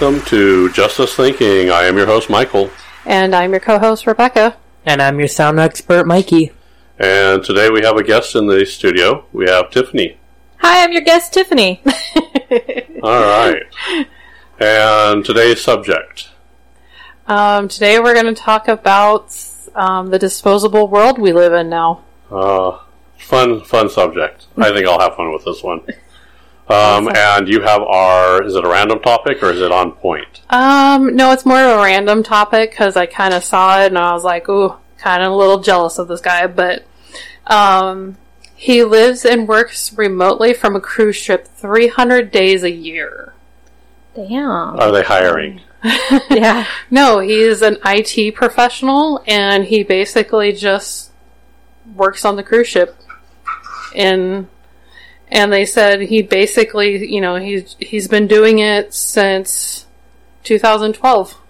welcome to Justice Thinking. I am your host, Michael, And I'm your co-host Rebecca. And I'm your sound expert, Mikey. and today we have a guest in the studio. We have Tiffany. Hi, I'm your guest, Tiffany. All right. And today's subject. Um, today we're going to talk about um, the disposable world we live in now. Uh, fun, fun subject. I think I'll have fun with this one. Um, and you have our, is it a random topic or is it on point? Um, no, it's more of a random topic because I kind of saw it and I was like, ooh, kind of a little jealous of this guy. But um, he lives and works remotely from a cruise ship 300 days a year. Damn. Are they hiring? yeah. No, he's an IT professional and he basically just works on the cruise ship. And and they said he basically, you know, he's he's been doing it since 2012.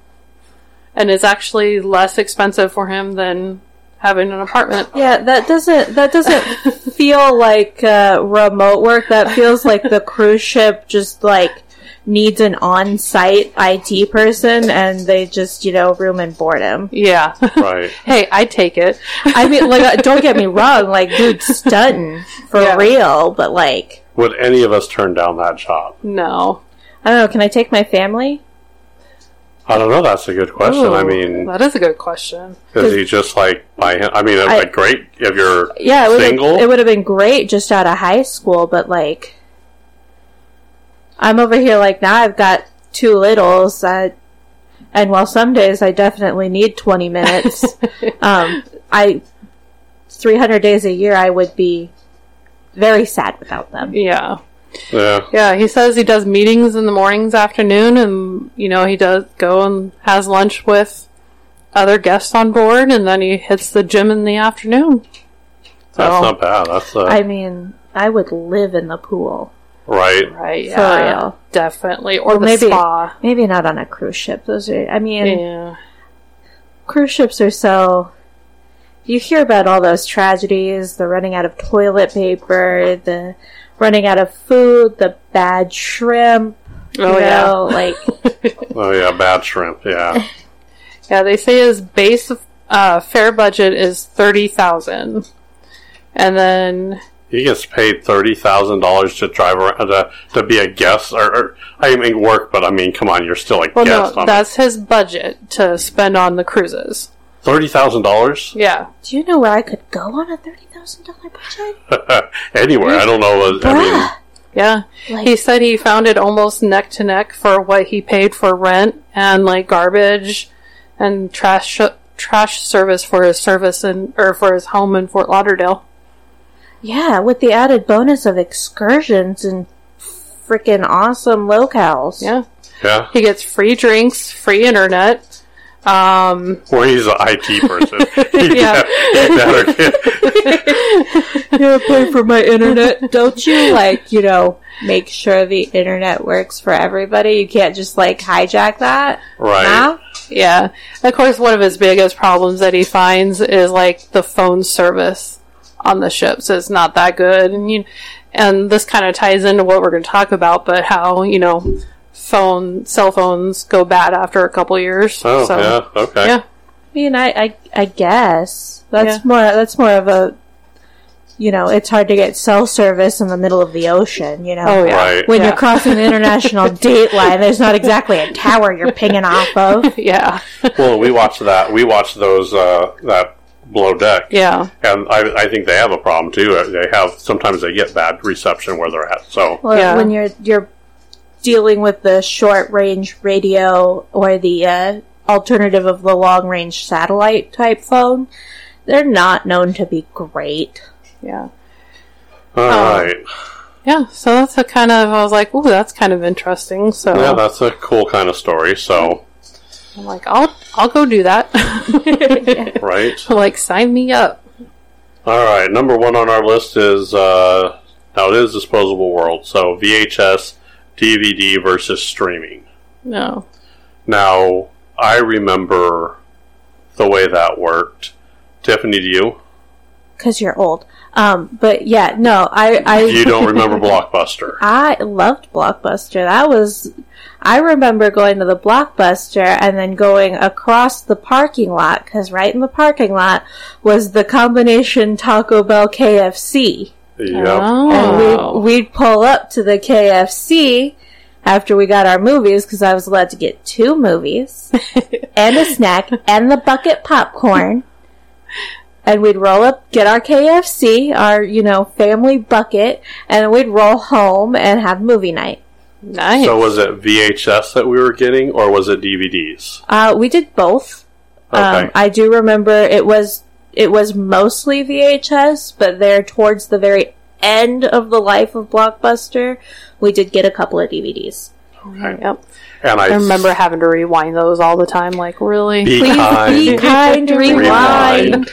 And it's actually less expensive for him than having an apartment. Yeah, that doesn't that doesn't feel like uh, remote work. That feels like the cruise ship just like needs an on-site IT person, and they just you know room and board him. Yeah. Right. hey, I take it. I mean, like, uh, don't get me wrong, like, dude, stunting for Yeah. real, but like, Would any of us turn down that job? No. I don't know. Can I take my family? I don't know. That's a good question. I mean, that is a good question. is he just like by him? I mean, it's I- like great if you're Yeah, it would single. it would have been great just out of high school, but like I'm over here like now I've got two littles that and while some days I definitely need 20 minutes, um I 300 days a year I would be very sad without them. Yeah. yeah. Yeah, he says he does meetings in the mornings, afternoon, and you know he does go and has lunch with other guests on board, and then he hits the gym in the afternoon. That's not bad. That's uh, I mean, I would live in the pool. Right. Right? For Yeah, real. definitely, or Well, the maybe spa. maybe not on a cruise ship. Those are I mean, Yeah, cruise ships are so you hear about all those tragedies the running out of toilet paper the running out of food the bad shrimp you Oh, yeah. like Oh yeah, bad shrimp. Yeah. yeah. They say his base uh, fare budget is thirty thousand, and then He gets paid thirty thousand dollars to drive around to, to be a guest, or, or I mean work, but I mean, come on, you're still a well, guest no, on that's his budget to spend on the cruises. thirty thousand dollars Yeah, do you know where i could go on a $30000 budget anywhere. I don't know. I mean, yeah. Like- he said he found it almost neck to neck for what he paid for rent and like garbage and trash trash service for his service and or for his home in Fort Lauderdale. Yeah with the added bonus of excursions and freaking awesome locales Yeah, yeah. he gets free drinks, free internet. Um, Well, he's an IT person. He'd Yeah. be- he'd better get- yeah pay for my internet don't you like you know make sure the internet works for everybody you can't just like hijack that right. Huh? yeah. Of course, one of his biggest problems that he finds is like the phone service on the ship, so it's not that good, and you, and this kind of ties into what we're going to talk about, but how you know phone cell phones go bad after a couple years. Oh so, yeah. Okay. yeah. I mean, I, I, I guess that's Yeah. more. That's more of a, you know, it's hard to get cell service in the middle of the ocean. You know, Oh yeah, Right. when yeah. you're crossing the international date line, there's not exactly a tower you're pinging off of. yeah, Well, we watched that. We watched those uh, that below deck. yeah, And I, I think they have a problem too. Uh, They have sometimes they get bad reception where they're at. So Well, Yeah. when you're you're dealing with the short range radio or the uh, alternative of the long range satellite type phone, they're not known to be great. yeah, all right, yeah. So that's a kind of I was like, ooh, that's kind of interesting. So yeah, that's a cool kind of story. So I'm like, I'll I'll go do that. right, like, sign me up. all right. Number one on our list is uh, now it is disposable world. So VHS, DVD versus streaming. No. Now I remember the way that worked. Tiffany, do you? because you're old. Um, but yeah, no, I, I You don't remember Blockbuster. I loved Blockbuster. That was, I remember going to the Blockbuster and then going across the parking lot because right in the parking lot was the combination Taco Bell KFC. Yep. Oh. And we'd, we'd pull up to the KFC after we got our movies because I was allowed to get two movies and a snack and the bucket popcorn. And we'd roll up, get our KFC, our, you know, family bucket, and we'd roll home and have movie night. Nice. So was it VHS that we were getting, or was it DVDs? Uh, we did both. Okay. Um, I do remember it was it was mostly VHS, but there towards the very end of the life of Blockbuster, we did get a couple of DVDs. okay. Yep. And I, I remember having to rewind those all the time. Like, really? Be Please kind. be kind, rewind.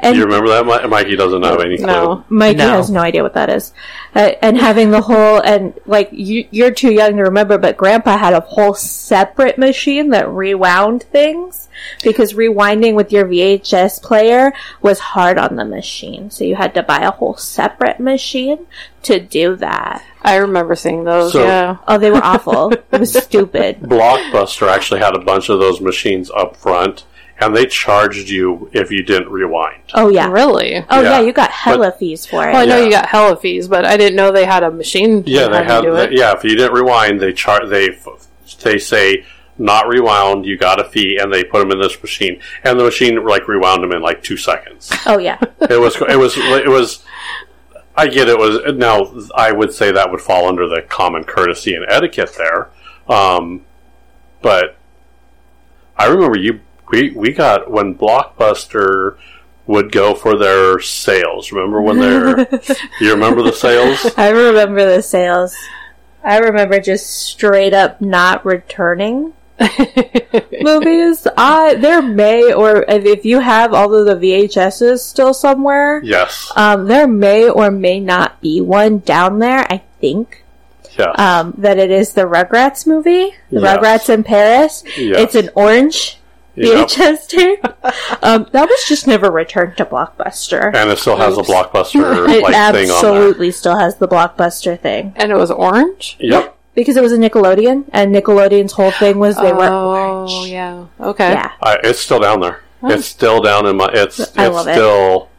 And Do you remember that? Mikey doesn't have any clue. No. Mikey No. has no idea what that is. Uh, and having the whole, and like, you, you're too young to remember, but Grandpa had a whole separate machine that rewound things because rewinding with your VHS player was hard on the machine. So you had to buy a whole separate machine to do that. I remember seeing those. So- yeah. Oh, they were awful. it was stupid. Blockbuster actually had a bunch of those machines up front, and they charged you if you didn't rewind. Oh, yeah. Really? Oh, yeah, Yeah. you got hella fees for it. Well, I know Yeah. you got hella fees, but I didn't know they had a machine. Yeah, they that have. Yeah, if you didn't rewind, they chart. They they say not rewound. You got a fee, and they put them in this machine, and the machine like rewound them in like two seconds. oh, yeah. it was. It was. It was. I get it was now. I would say that would fall under the common courtesy and etiquette there, um, but I remember you. We we got when Blockbuster would go for their sales. Remember when they're? you remember the sales? I remember the sales. I remember just straight up not returning movies. I there may or if if you have all of the VHSs still somewhere, Yes. um, there may or may not be one down there. I think Yeah. um, that it is the Rugrats movie, the Yes. Rugrats in Paris. Yes. It's an orange Yep. VHS tape. um, that was just never returned to Blockbuster. and it still has the blockbuster like thing on there. absolutely still has the Blockbuster thing. And it was orange? Yep. Because it was a Nickelodeon, and Nickelodeon's whole thing was they were oh, yeah. Okay. Yeah. I, it's still down there. It's still down in my. It's it's I love it. still.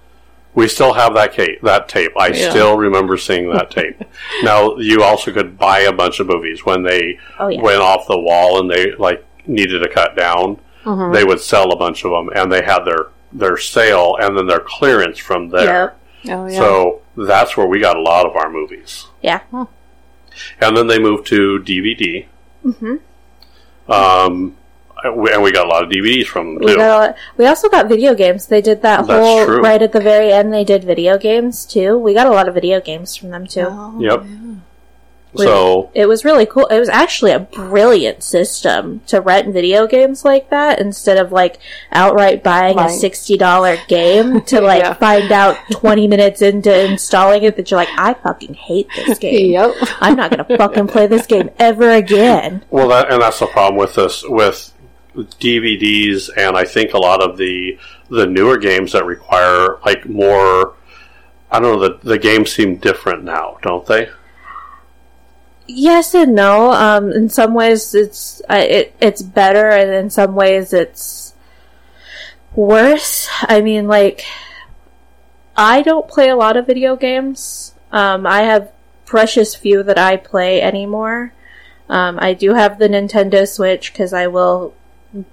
We still have that tape. That tape. I Yeah. still remember seeing that tape. now you also could buy a bunch of movies when they Oh, yeah. went off the wall and they like needed to cut down. Mm-hmm. They would sell a bunch of them, and they had their their sale and then their clearance from there. Yep. Oh, yeah. So that's where we got a lot of our movies. Yeah. and then they moved to DVD. Mm-hmm. Um, and we got a lot of DVDs from them We too. got. A, we also got video games. They did that That's whole true. right at the very end. They did video games too. We got a lot of video games from them too. Oh, Yep. We- So It was really cool. It was actually a brilliant system to rent video games like that instead of like outright buying a sixty dollar game to like Yeah. find out twenty minutes into installing it that you're like, I fucking hate this game. Yep. I'm not gonna fucking play this game ever again. well, that and that's the problem with this with DVDs, and I think a lot of the the newer games that require like more. I don't know. The the games seem different now, don't they? Yes and no. Um, in some ways, it's uh, it it's better, and in some ways, it's worse. I mean, like, I don't play a lot of video games. Um, I have precious few that I play anymore. Um, I do have the Nintendo Switch because I will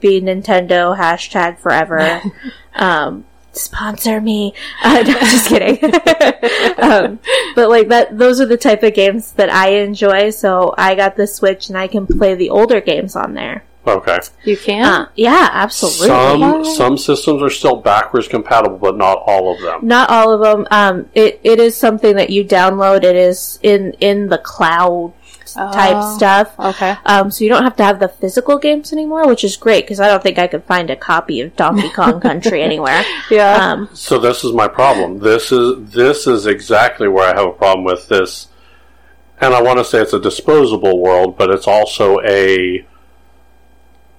be Nintendo hashtag forever. um, sponsor me. Uh, no, just kidding. um, but like that, those are the type of games that I enjoy. So I got the Switch and I can play the older games on there. Okay. You can? Uh, yeah, absolutely. Some some systems are still backwards compatible, but not all of them. Not all of them. Um, it, it is something that you download. It is in in the cloud type Oh. stuff. Okay. Um, so you don't have to have the physical games anymore, which is great because I don't think I could find a copy of Donkey Kong Country anywhere. Yeah. Um, So this is my problem. This is this is exactly where I have a problem with this. And I want to say it's a disposable world, but it's also a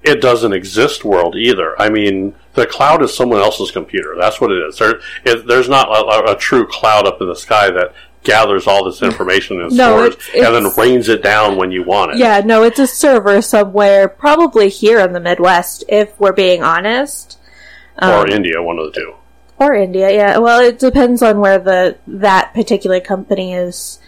it doesn't exist world either. I mean, the cloud is someone else's computer. That's what it is. There, it, there's not a, a, a true cloud up in the sky that gathers all this information and No, stores it's- and then rains it down when you want it. Yeah, no, it's a server somewhere, probably here in the Midwest, if we're being honest. or um, India, one of the two. Or India, yeah. Well, it depends on where the that particular company is.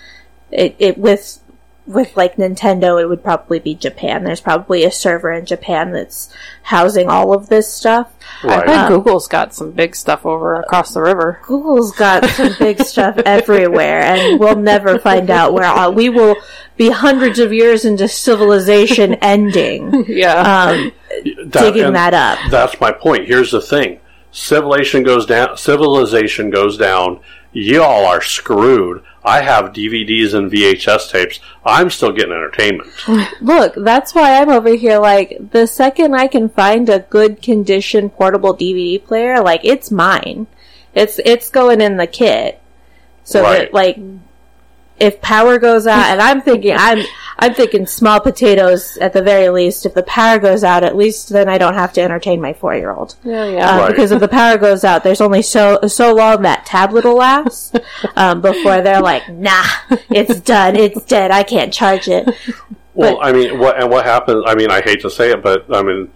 It, it with with like Nintendo, it would probably be Japan. There's probably a server in Japan that's housing all of this stuff. I Right. bet Google's got some big stuff over across the river. Google's got some big stuff everywhere, and we'll never find out where all, we will be hundreds of years into civilization ending, Yeah. um, That- digging that up. That's my point. Here's the thing: civilization goes down. Civilization goes down. Y'all are screwed. I have DVDs and VHS tapes. I'm still getting entertainment. Look, that's why I'm over here. Like the second I can find a good condition portable DVD player, like it's mine. It's it's going in the kit. So Right. that like if power goes out, and I'm thinking I'm I'm thinking small potatoes at the very least. If the power goes out, at least then I don't have to entertain my four year old. yeah, yeah. Uh, Right. Because if the power goes out, there's only so so long that tablet will last um, before they're like, nah, it's done, it's dead, I can't charge it. Well, I mean, what and what happens? I mean, I hate to say it, but I mean,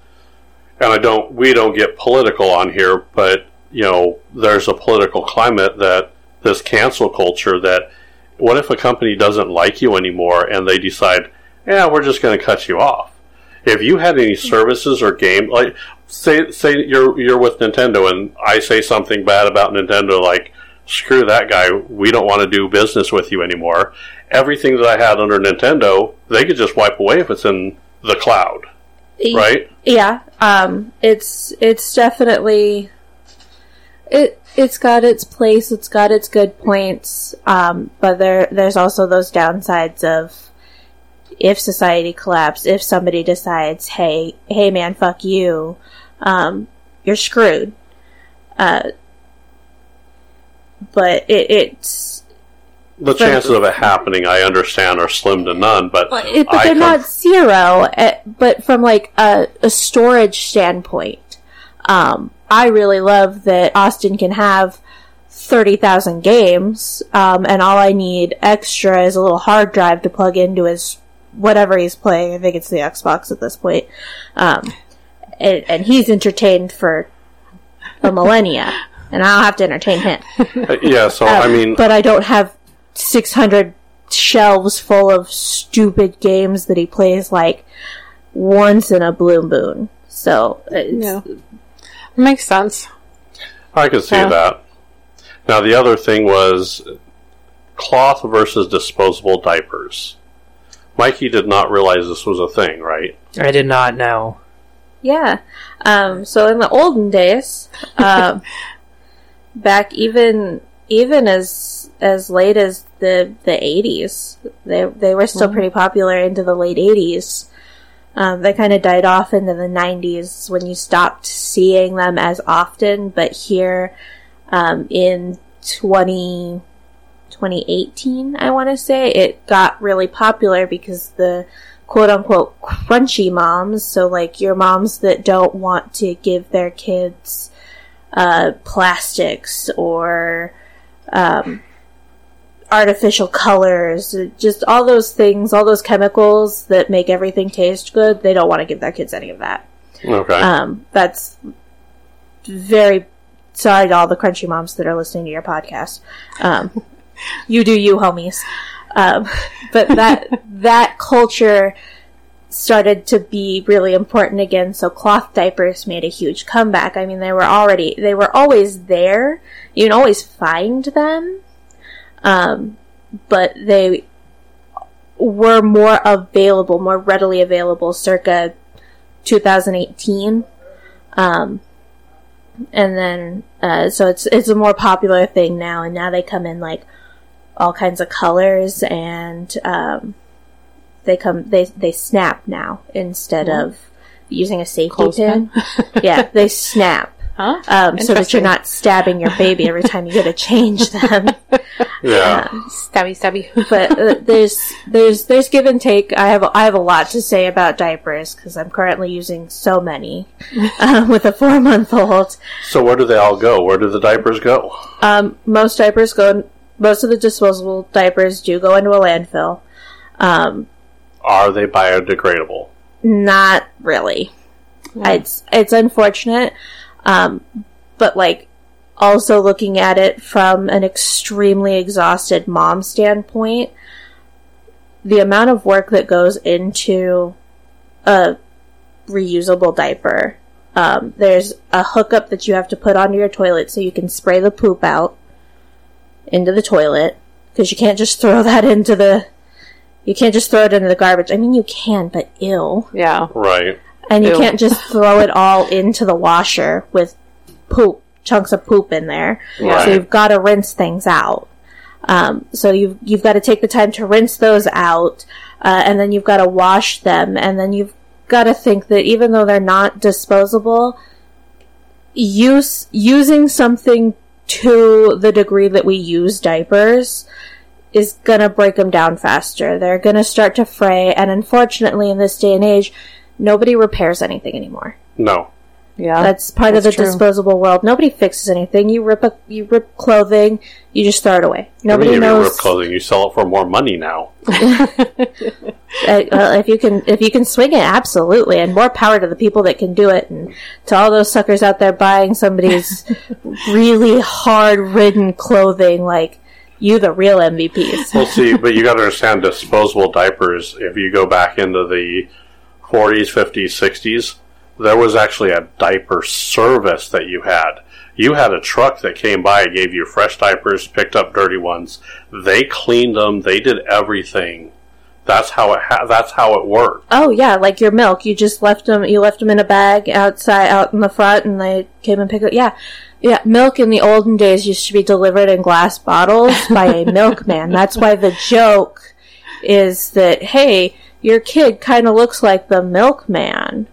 and I don't. We don't get political on here, but you know, there's a political climate that this cancel culture. That what if a company doesn't like you anymore and they decide, yeah, we're just going to cut you off. If you had any services or game, like say say you're you're with Nintendo and I say something bad about Nintendo, like screw that guy, we don't want to do business with you anymore. Everything that I had under Nintendo, they could just wipe away if it's in the cloud, right? Yeah, um, it's it's definitely it it's got its place. It's got its good points, um, but there there's also those downsides of if society collapsed, if somebody decides, hey, hey, man, fuck you, um, you're screwed. Uh, but it, it's The chances of it happening, I understand, are slim to none. But it, but they're not zero. eh, But from like a, a storage standpoint, um, I really love that Austin can have thirty thousand games, um, and all I need extra is a little hard drive to plug into his whatever he's playing. I think it's the Xbox at this point, um, and, and he's entertained for a millennia, and I don't have to entertain him. yeah. So I mean, but I don't have 600 shelves full of stupid games that he plays like once in a blue moon. So, it's, Yeah. Makes sense. I could see Yeah. that. Now the other thing was cloth versus disposable diapers. Mikey did not realize this was a thing, right? I did not know. yeah. Um, so in the olden days, um, back even even as as late as the the 80s, they they were still pretty popular into the late 80s. Um, they kind of died off into the 90s when you stopped seeing them as often, but here um, in 20, 2018, I want to say, it got really popular because the quote unquote crunchy moms, so like your moms that don't want to give their kids uh, plastics or um, artificial colors, just all those things, all those chemicals that make everything taste good, they don't want to give their kids any of that. Okay. Um, that's very sorry to all the crunchy moms that are listening to your podcast. Um, you do you, homies. Um, but that that culture started to be really important again. So cloth diapers made a huge comeback. I mean, they were already they were always there. You can always find them, um, but they were more available, more readily available, circa 2018. Um, and then, uh, so it's, it's a more popular thing now, and now they come in like all kinds of colors and, um, they come, they, they snap now instead of using a safety Clothespin? pin. yeah, they snap. Huh? um, so that you're not stabbing your baby every time you go to change them. Yeah. Stabby, stabby. but uh, there's there's there's give and take. I have I have a lot to say about diapers because I'm currently using so many uh, with a four month old. So where do they all go? Where do the diapers go? Um, most diapers go. Most of the disposable diapers do go into a landfill. Um, Are they biodegradable? not really. It's it's unfortunate, um, but like also looking at it from an extremely exhausted mom standpoint, the amount of work that goes into a reusable diaper. Um, there's a hookup that you have to put onto your toilet so you can spray the poop out into the toilet because you can't just throw that into the you can't just throw it into the garbage. I mean, you can, but ill. Yeah. Right. And you Ew. can't just throw it all into the washer with poop, chunks of poop in there. Right. So you've got to rinse things out. Um, so you've, you've got to take the time to rinse those out, uh, and then you've got to wash them, and then you've got to think that even though they're not disposable, use, using something to the degree that we use diapers is gonna break them down faster. They're gonna start to fray, and unfortunately, in this day and age, nobody repairs anything anymore. No. Yeah. That's part of the true. disposable world. Nobody fixes anything. You rip a, you rip clothing, you just throw it away. Nobody I mean, if you knows. rip clothing, you sell it for more money now. Uh, well, if you can, if you can swing it, absolutely, and more power to the people that can do it, and to all those suckers out there buying somebody's really hard-ridden clothing. Like you, the real MVPs. we'll see, but you got to understand disposable diapers. If you go back into the 40s, 50s, 60s, there was actually a diaper service that you had. You had a truck that came by, gave you fresh diapers, picked up dirty ones. They cleaned them. They did everything. That's how it. Ha- that's how it worked. Oh yeah, like your milk. You just left them. You left them in a bag outside, out in the front, and they came and picked it. Yeah, yeah. Milk in the olden days used to be delivered in glass bottles by a milkman. That's why the joke is that hey, your kid kind of looks like the milkman.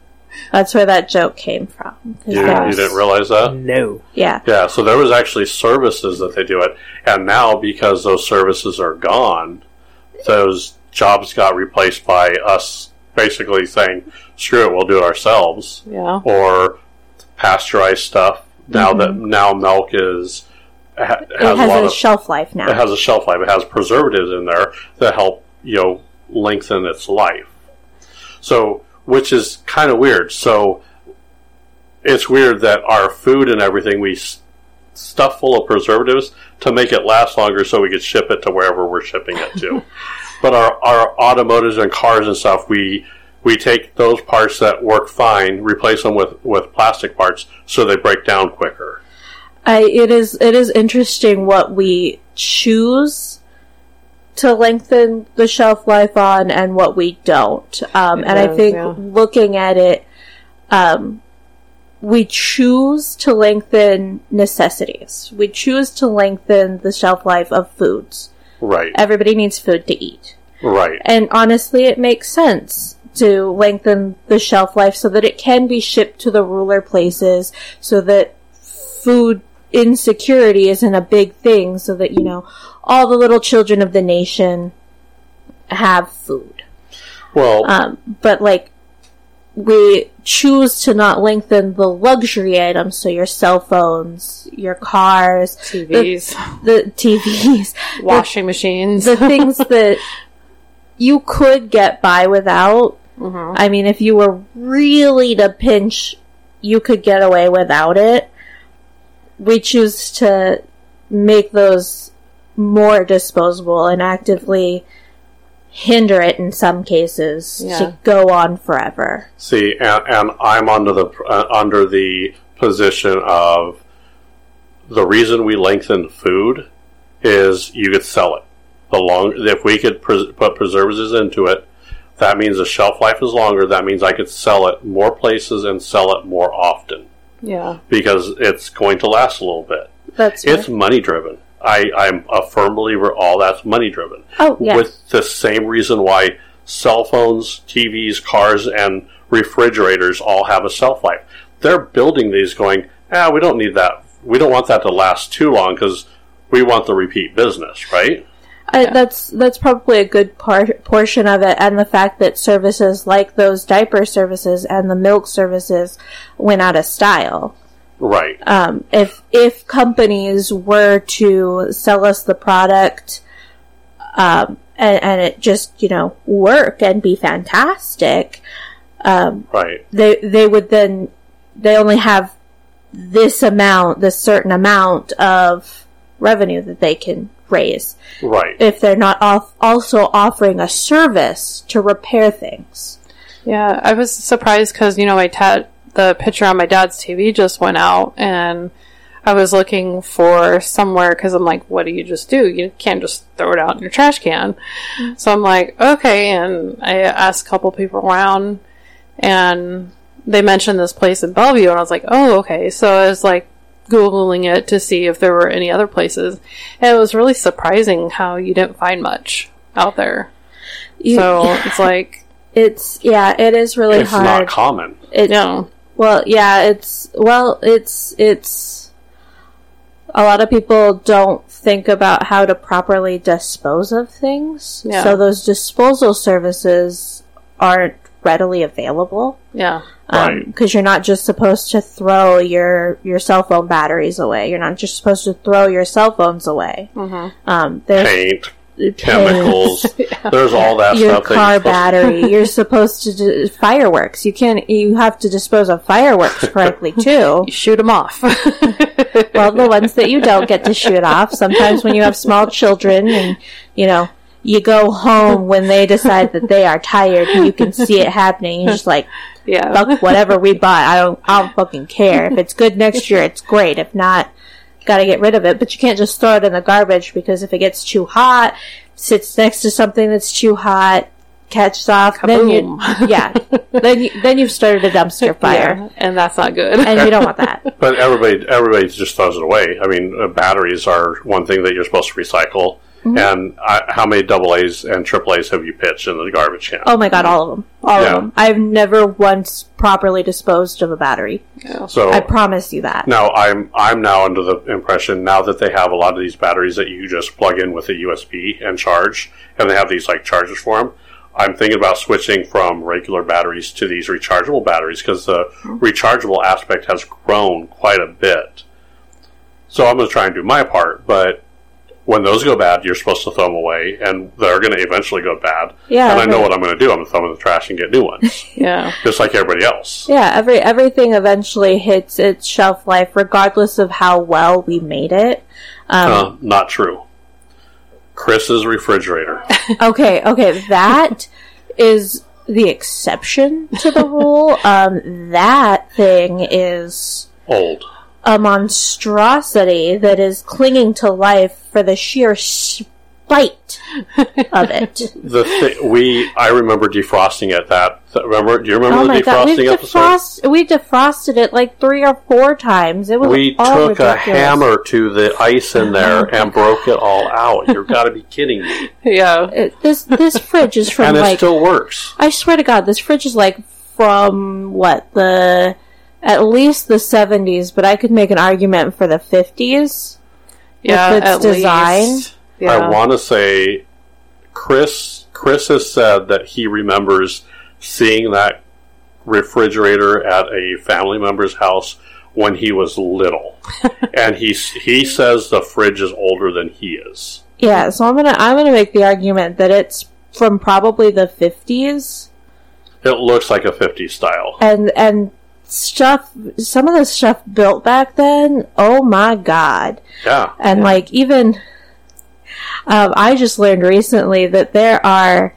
That's where that joke came from. You, you didn't realize that? No. yeah. Yeah, so there was actually services that they do it, and now because those services are gone, those jobs got replaced by us basically saying, "Screw it, we'll do it ourselves," yeah. or pasteurized stuff. Now that mm-hmm. now milk is ha- It has, a lot a of shelf life now. it has a shelf life. It has preservatives in there that help you know lengthen its life. So, which is kind of weird. So, it's weird that our food and everything we s- stuff full of preservatives to make it last longer, so we could ship it to wherever we're shipping it to. but our our automotives and cars and stuff, we we take those parts that work fine, replace them with with plastic parts, so they break down quicker. I, it is it is interesting what we choose to lengthen the shelf life on and what we don't. Um, It and I think yeah. looking at it, um, we choose to lengthen necessities. We choose to lengthen the shelf life of foods. Right, Everybody needs food to eat. right. And honestly, it makes sense to lengthen the shelf life so that it can be shipped to the ruler places so that food insecurity isn't a big thing so that, you know, all the little children of the nation have food. Well, Um, but like, we choose to not lengthen the luxury items, so your cell phones, your cars, TVs, the TVs, washing machines. the things that you could get by without. I mean, if you were really to pinch, you could get away without it. We choose to make those more disposable and actively hinder it in some cases Yeah. to go on forever. See, and, and I'm under the uh, under the position of the reason we lengthen food is you could sell it. The long if we could pres- put preservatives into it, that means the shelf life is longer. That means I could sell it more places and sell it more often yeah. because it's going to last a little bit. That's It's money driven. I, I'm a firm believer all that's money driven. Oh, yeah. With the same reason why cell phones, TVs, cars, and refrigerators all have a shelf life. They're building these going, ah, we don't need that. We don't want that to last too long because we want the repeat business, right? I, that's that's probably a good part portion of it, and the fact that services like those diaper services and the milk services went out of style. Right. Um, if if companies were to sell us the product, um, and, and it just you know work and be fantastic, um, right. they they would then they only have this amount, this certain amount of revenue that they can raise Right. if they're not off- also offering a service to repair things. Yeah, I was surprised because you know my dad, the picture on my dad's TV just went out, and I was looking for somewhere because I'm like, what do you just do? You can't just throw it out in your trash can. Mm-hmm. So I'm like, okay, and I asked a couple people around, and they mentioned this place in Bellevue, and I was like, oh, okay. So I was like googling it to see if there were any other places, and it was really surprising how you didn't find much out there. You- So it's like, it's yeah, it is really It's hard. not common. It, no. Well, yeah, it's well, it's it's a lot of people don't think about how to properly dispose of things. Yeah. So those disposal services aren't readily available Yeah. Right. because you're not just supposed to throw your your cell phone batteries away. You're not just supposed to throw your cell phones away. Mm-hmm. Um, there's Paint, paint, chemicals. There's all that your stuff. that car you're supposed- battery. You're supposed to do fireworks. You can't. You have to dispose of fireworks correctly too. You shoot them off. Well, the ones that you don't get to shoot off. Sometimes when you have small children and you know you go home when they decide that they are tired you can see it happening. You're just like, yeah. fuck whatever we bought. I don't. I don't fucking care. If it's good next year, it's great. If not, got to get rid of it. But you can't just throw it in the garbage because if it gets too hot, sits next to something that's too hot, catches off, then you, yeah, then you, then you've started a dumpster fire, Yeah, and that's not good. and you don't want that. But everybody, everybody just throws it away. I mean, uh, batteries are one thing that you're supposed to recycle. Mm-hmm. And I, how many double A's and triple A's have you pitched in the garbage can? Oh my god, all of them, all Yeah. of them. I've never once properly disposed of a battery. so I promise you that. now I'm I'm now under the impression now that they have a lot of these batteries that you just plug in with a USB and charge, and they have these like chargers for them. I'm thinking about switching from regular batteries to these rechargeable batteries because the rechargeable aspect has grown quite a bit. So I'm going to try and do my part, but when those go bad, you're supposed to throw them away, and they're going to eventually go bad. Yeah, and I know right. what I'm going to do. I'm going to throw them in the trash and get new ones, yeah. just like everybody else. Yeah, every everything eventually hits its shelf life, regardless of how well we made it. Um, Uh, not true. Chris's refrigerator. Okay, okay, that is the exception to the rule. Um, that thing is Old. A monstrosity that is clinging to life for the sheer spite of it. The thi- we I remember defrosting it. That remember? Do you remember Oh the my god, we defrosting episode? defrost we defrosted it like three or four times. It was we all took a hammer to the ice in there and broke it all out. You've got to be kidding me! Yeah. It- this this fridge is from And it like still works. I swear to God, this fridge is like from what the at least the seventies, but I could make an argument for the fifties. Yeah. its at design. least. Yeah. I want to say Chris. Chris has said that he remembers seeing that refrigerator at a family member's house when he was little, and he he says the fridge is older than he is. Yeah, so I'm gonna I'm gonna make the argument that it's from probably the fifties, It looks like a 50s style. and and stuff. Some of the stuff built back then. Oh my God! Yeah. And like even, um, I just learned recently that there are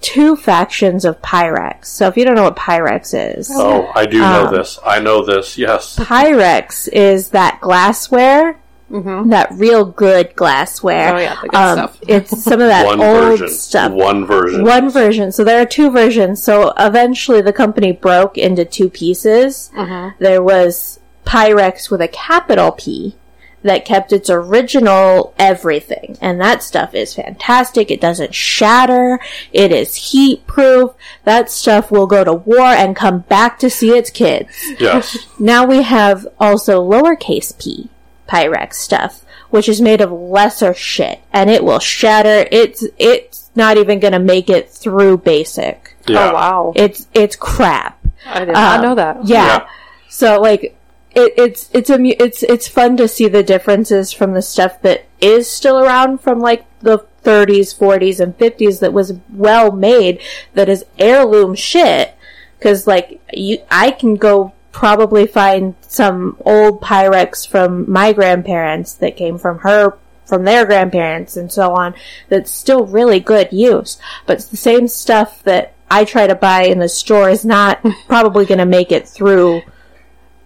two factions of Pyrex. So if you don't know what Pyrex is, Oh, I do know Um, this. I know this. Yes. Pyrex is that glassware, that real good glassware. Oh, yeah, the good um, stuff. It's some of that One old version. stuff. One version. One version. So there are two versions. So eventually the company broke into two pieces. Mm-hmm. There was Pyrex with a capital P, that kept its original everything. And that stuff is fantastic. It doesn't shatter. It is heat proof. That stuff will go to war and come back to see its kids. Yes. Now we have also lowercase p Pyrex stuff, which is made of lesser shit, and it will shatter. It's it's not even gonna make it through basic. Yeah. Oh wow! It's it's crap. I did not Um, know that. Yeah. Yeah. So like it, it's it's amu- it's it's fun to see the differences from the stuff that is still around from like the 30s, 40s, and 50s that was well made that is heirloom shit. Because like you, I can go probably find some old Pyrex from my grandparents that came from her from their grandparents and so on that's still really good use. But the same stuff that I try to buy in the store is not probably going to make it through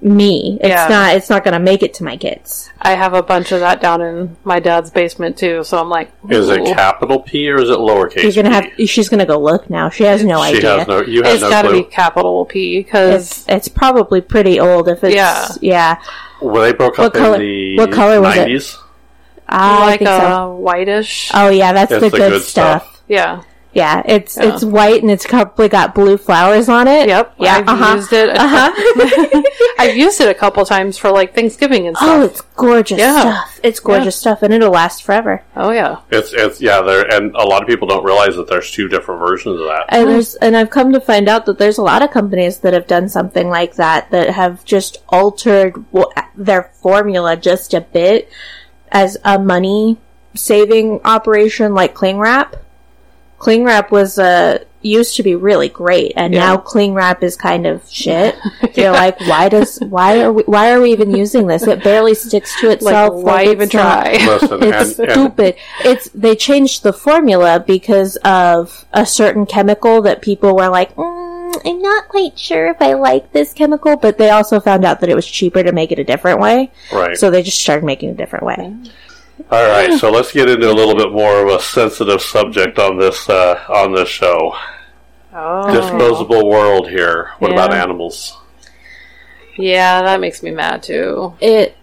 me. It's Yeah. not. It's not going to make it to my kids. I have a bunch of that down in my dad's basement too. So I'm like, Is it capital P or is it lowercase? You're gonna p? have. She's gonna go look now. She has no She idea. has no. You have It's no got to clue. be capital P because it's it's probably pretty old. If it's Yeah. yeah. Well, they broke up What color- in the what color was it? nineties. Ah, I like think a so. whitish. Oh yeah, that's It's the the good, good stuff. stuff. yeah. Yeah, it's Yeah. it's white and it's probably got blue flowers on it. Yep. Yeah. I've uh-huh. used it. Uh-huh. I've used it a couple times for like Thanksgiving and stuff. oh, it's gorgeous Yeah. stuff. It's gorgeous stuff, and it'll last forever. Oh, yeah. It's it's yeah. There and a lot of people don't realize that there's two different versions of that. And there's and I've come to find out that there's a lot of companies that have done something like that that have just altered w- their formula just a bit as a money saving operation, like Cling Wrap. Cling Wrap was uh, used to be really great, and Yeah. now Cling Wrap is kind of shit. You're like, why does why are we why are we even using this? It barely sticks to Like, itself. why it's even not- try? Listen, it's and, and stupid. It's they changed the formula because of a certain chemical that people were like, mm, I'm not quite sure if I like this chemical, but they also found out that it was cheaper to make it a different way, right. so they just started making it a different way. All right. So let's get into a little bit more of a sensitive subject on this uh, on this show. Oh. Disposable world here. What about animals? Yeah, that makes me mad too. It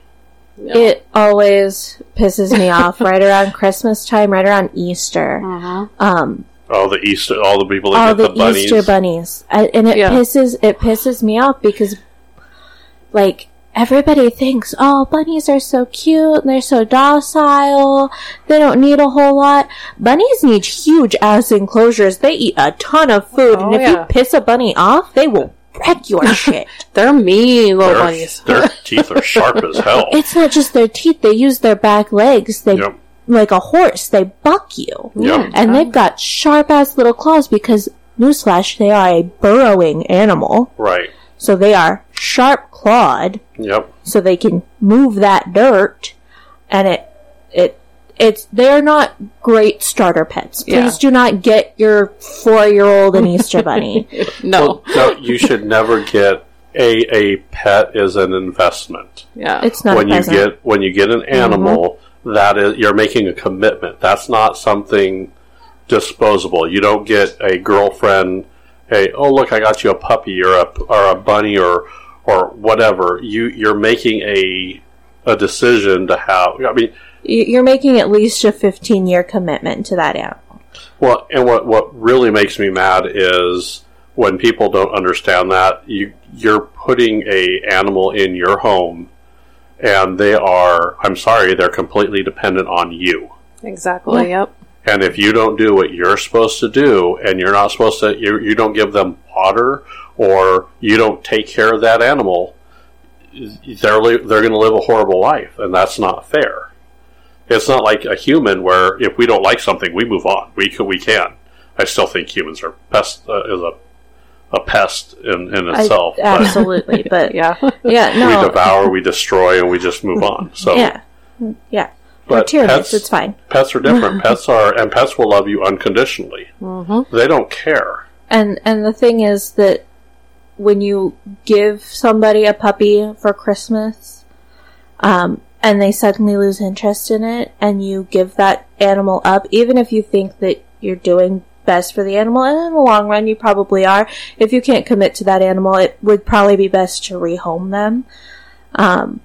No. it always pisses me off right around Christmas time, right around Easter. Mhm. Um, All the Easter, all the people that all get the, the, bunnies. Easter bunnies, I, and it Yeah. pisses it pisses me off because, like, everybody thinks, oh, bunnies are so cute and they're so docile. They don't need a whole lot. Bunnies need huge ass enclosures. They eat a ton of food, and Oh, if yeah. you piss a bunny off, they will wreck your shit. They're mean little their, bunnies. their teeth are sharp as hell. It's not just their teeth; they use their back legs. They Yep. like a horse. They buck you. Yep. And they've got sharp ass little claws because, newsflash, they are a burrowing animal. Right. So they are sharp clawed, Yep. so they can move that dirt, and it, it, it's, they're not great starter pets. Please Yeah. do not get your four year old an Easter bunny. No. Well, no, you should never get a a pet as an investment. Yeah. It's not when a you get when you get an mm-hmm. animal, that is you're making a commitment. That's not something disposable. You don't get a girlfriend. Hey, oh look, I got you a puppy or a or a bunny or or whatever. You you're making a a decision to have. I mean, You- You're making at least a 15 year commitment to that animal. Well, and what what really makes me mad is when people don't understand that you you're putting a animal in your home, and they are I'm sorry they're completely dependent on you. exactly. Yep. And if you don't do what you're supposed to do, and you're not supposed to, you, you don't give them water, or you don't take care of that animal, they're li- they're going to live a horrible life, and that's not fair. It's not like a human where if we don't like something, we move on. We can, we can. I still think humans are pest uh, is a a pest in, in I- itself. but absolutely, but yeah, Yeah. No. we devour, we destroy, and we just move on. So yeah, yeah. but Tyrannus, pets- it's fine. Pets are different. pets are, and pets will love you unconditionally. Mm-hmm. They don't care. And and the thing is that when you give somebody a puppy for Christmas, um, and they suddenly lose interest in it, and you give that animal up, even if you think that you're doing best for the animal, and in the long run you probably are. If you can't commit to that animal, it would probably be best to rehome them. Um,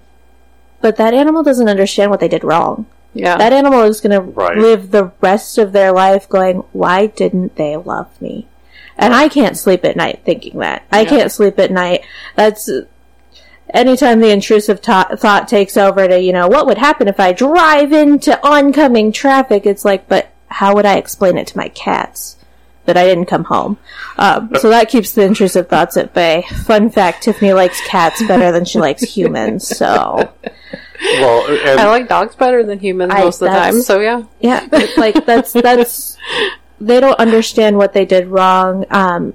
but that animal doesn't understand what they did wrong. Yeah. That animal is going Right. to live the rest of their life going, why didn't they love me? And I can't sleep at night thinking that. I Yeah. can't sleep at night. That's anytime the intrusive to- thought takes over to, you know, what would happen if I drive into oncoming traffic? It's like, but how would I explain it to my cats that I didn't come home? Um, so that keeps the intrusive thoughts at bay. Fun fact, Tiffany likes cats better than she likes humans, so. Well, and I like dogs better than humans I- most of the time, so yeah. Yeah, but, like that's that's they don't understand what they did wrong. Um,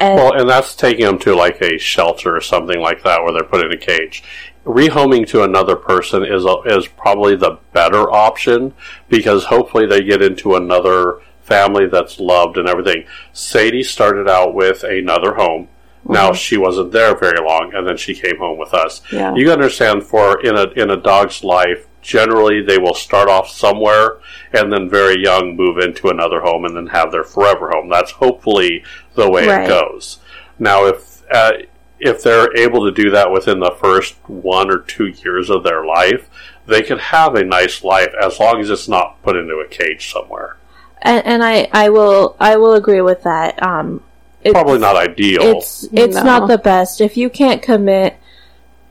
and Well, and that's taking them to like a shelter or something like that where they're put in a cage. Rehoming to another person is a, is probably the better option because hopefully they get into another family that's loved and everything. Sadie started out with another home. Now she wasn't there very long, and then she came home with us. Yeah. You understand for in a in a dog's life, generally they will start off somewhere and then very young move into another home and then have their forever home. That's hopefully the way Right. it goes. Now, if uh, if they're able to do that within the first one or two years of their life, they can have a nice life as long as it's not put into a cage somewhere. and, and I I will I will agree with that. Um, it's, Probably not ideal. It's it's No. not the best if you can't commit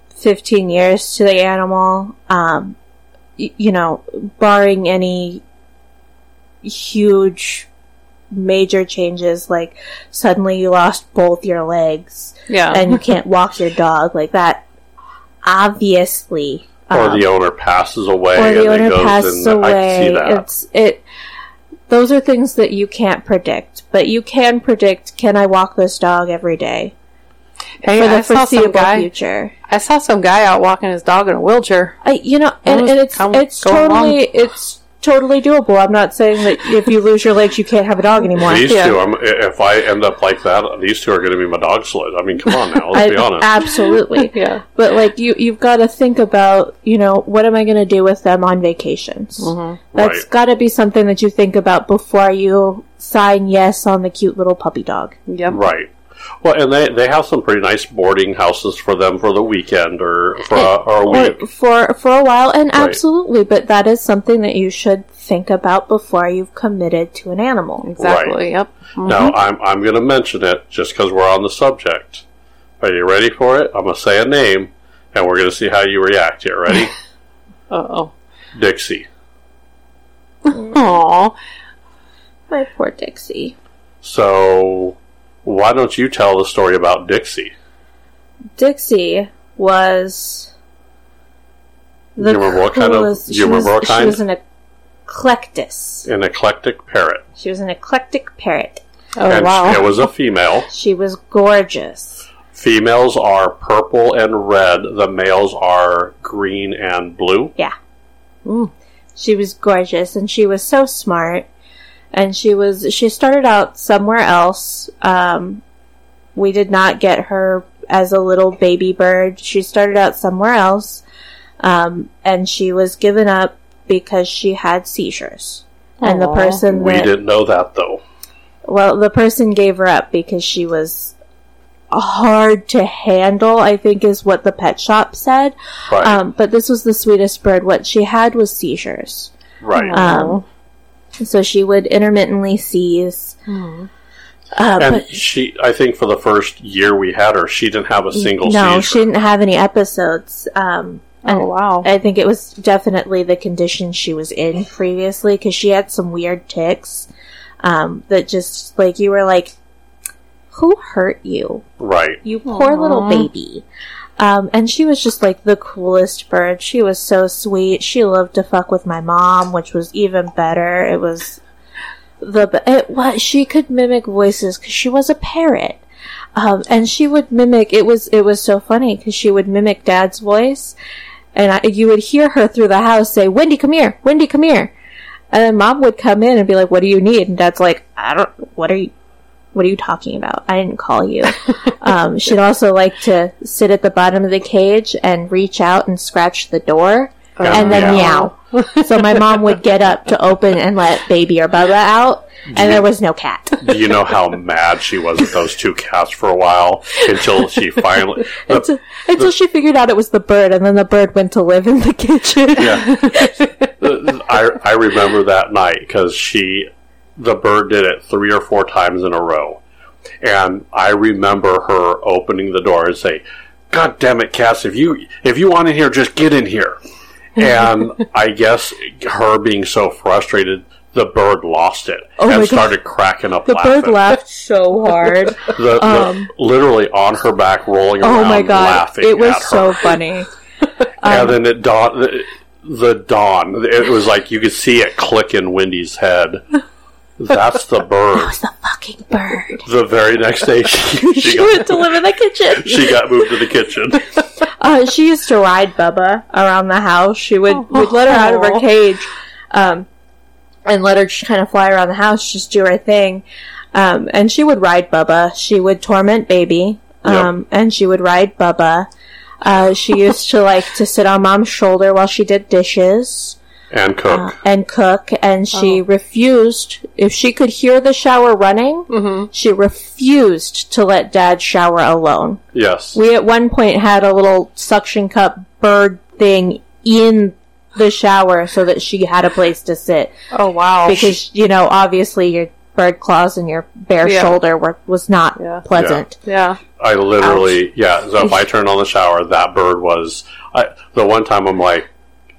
fifteen years to the animal. Um, y- you know, barring any huge major changes like suddenly you lost both your legs Yeah. and you can't walk your dog like that obviously or um, the owner passes away or the and owner goes passes and away. it's it those are things that you can't predict but you can predict can i walk this dog every day Hey, for the I foreseeable guy. future I saw some guy out walking his dog in a wheelchair. I, you know and, and it's come- it's going totally it's totally doable i'm not saying that if you lose your legs you can't have a dog anymore These Yeah. two, I'm, if I end up like that, these two are going to be my dog sled. I mean, come on now, let's I- be honest. absolutely Yeah. But like you, you've got to think about, you know, what am I going to do with them on vacations? Mm-hmm. That's Right. got to be something that you think about before you sign yes on the cute little puppy dog. Yep. Right. Well, and they, they have some pretty nice boarding houses for them for the weekend or for a, or a week. Or for for a while, and Right. absolutely, but that is something that you should think about before you've committed to an animal. Exactly. Yep. Now, I'm, I'm going to mention it just because we're on the subject. Are you ready for it? I'm going to say a name, and we're going to see how you react. You ready? Uh oh. Dixie. Aw. My poor Dixie. So, why don't you tell the story about Dixie? Dixie was the You remember what kind of- coolest- you she remember was, what kind? She was an eclectus. An eclectic parrot. She was an eclectic parrot. Oh and wow. it was a female. She was gorgeous. Females are purple and red. The males are green and blue. Yeah. She was gorgeous and she was so smart. And she was, she started out somewhere else. Um, we did not get her as a little baby bird. She started out somewhere else. Um, and she was given up because she had seizures. And the person We that, didn't know that though. well, the person gave her up because she was hard to handle, I think is what the pet shop said. Right. Um, but this was the sweetest bird. What she had was seizures. right. Um, so she would intermittently seize. Uh, and but she, I think for the first year we had her, she didn't have a single no, seizure. she didn't have any episodes. Um, and Oh wow. I think it was definitely the condition she was in previously because she had some weird ticks um, that just like you were like, who hurt you? Right. You poor little baby. Um, and she was just like the coolest bird. She was so sweet. She loved to fuck with my mom, which was even better. It was the it was she could mimic voices because she was a parrot. Um, and she would mimic. It was it was so funny because she would mimic Dad's voice, and I, you would hear her through the house say, "Wendy, come here, Wendy, come here," and then Mom would come in and be like, "What do you need?" And Dad's like, "I don't. What are you? What are you talking about? I didn't call you." um, she'd also like to sit at the bottom of the cage and reach out and scratch the door and then meow. meow. so my mom would get up to open and let baby or Bubba out, and there was no cat. Do you know how mad she was at those two cats for a while until she finally? until, until she figured out it was the bird, and then the bird went to live in the kitchen. yeah, I I remember that night because she, the bird did it three or four times in a row, and I remember her opening the door and say, "God damn it, Cass! If you if you want in here, just get in here." And I guess her being so frustrated, the bird lost it Oh and God. started cracking up. The laughing. bird laughed so hard. The, the- Um, literally on her back, rolling Oh around, my god, laughing. it was so funny. and then it dawned. The, the dawn. It was like you could see it click in Wendy's head. That's the bird. The fucking bird. The very next day, she, she, She got, went to live in the kitchen. she got moved to the kitchen. Uh, she used to ride Bubba around the house. She would would let her out of her cage, um, and let her just kind of fly around the house, just do her thing. Um, and she would ride Bubba. She would torment baby, um, and she would ride Bubba. Uh, she used to like to sit on mom's shoulder while she did dishes And cook. uh, and cook. And she refused if she could hear the shower running. She refused to let dad shower alone. yes. We at one point had a little suction cup bird thing in the shower so that she had a place to sit Oh wow. because you know obviously your bird claws and your bare Yeah. shoulder were was not Yeah. pleasant. yeah. I literally, yeah. So if I turned on the shower, that bird was. I, the one time I'm like,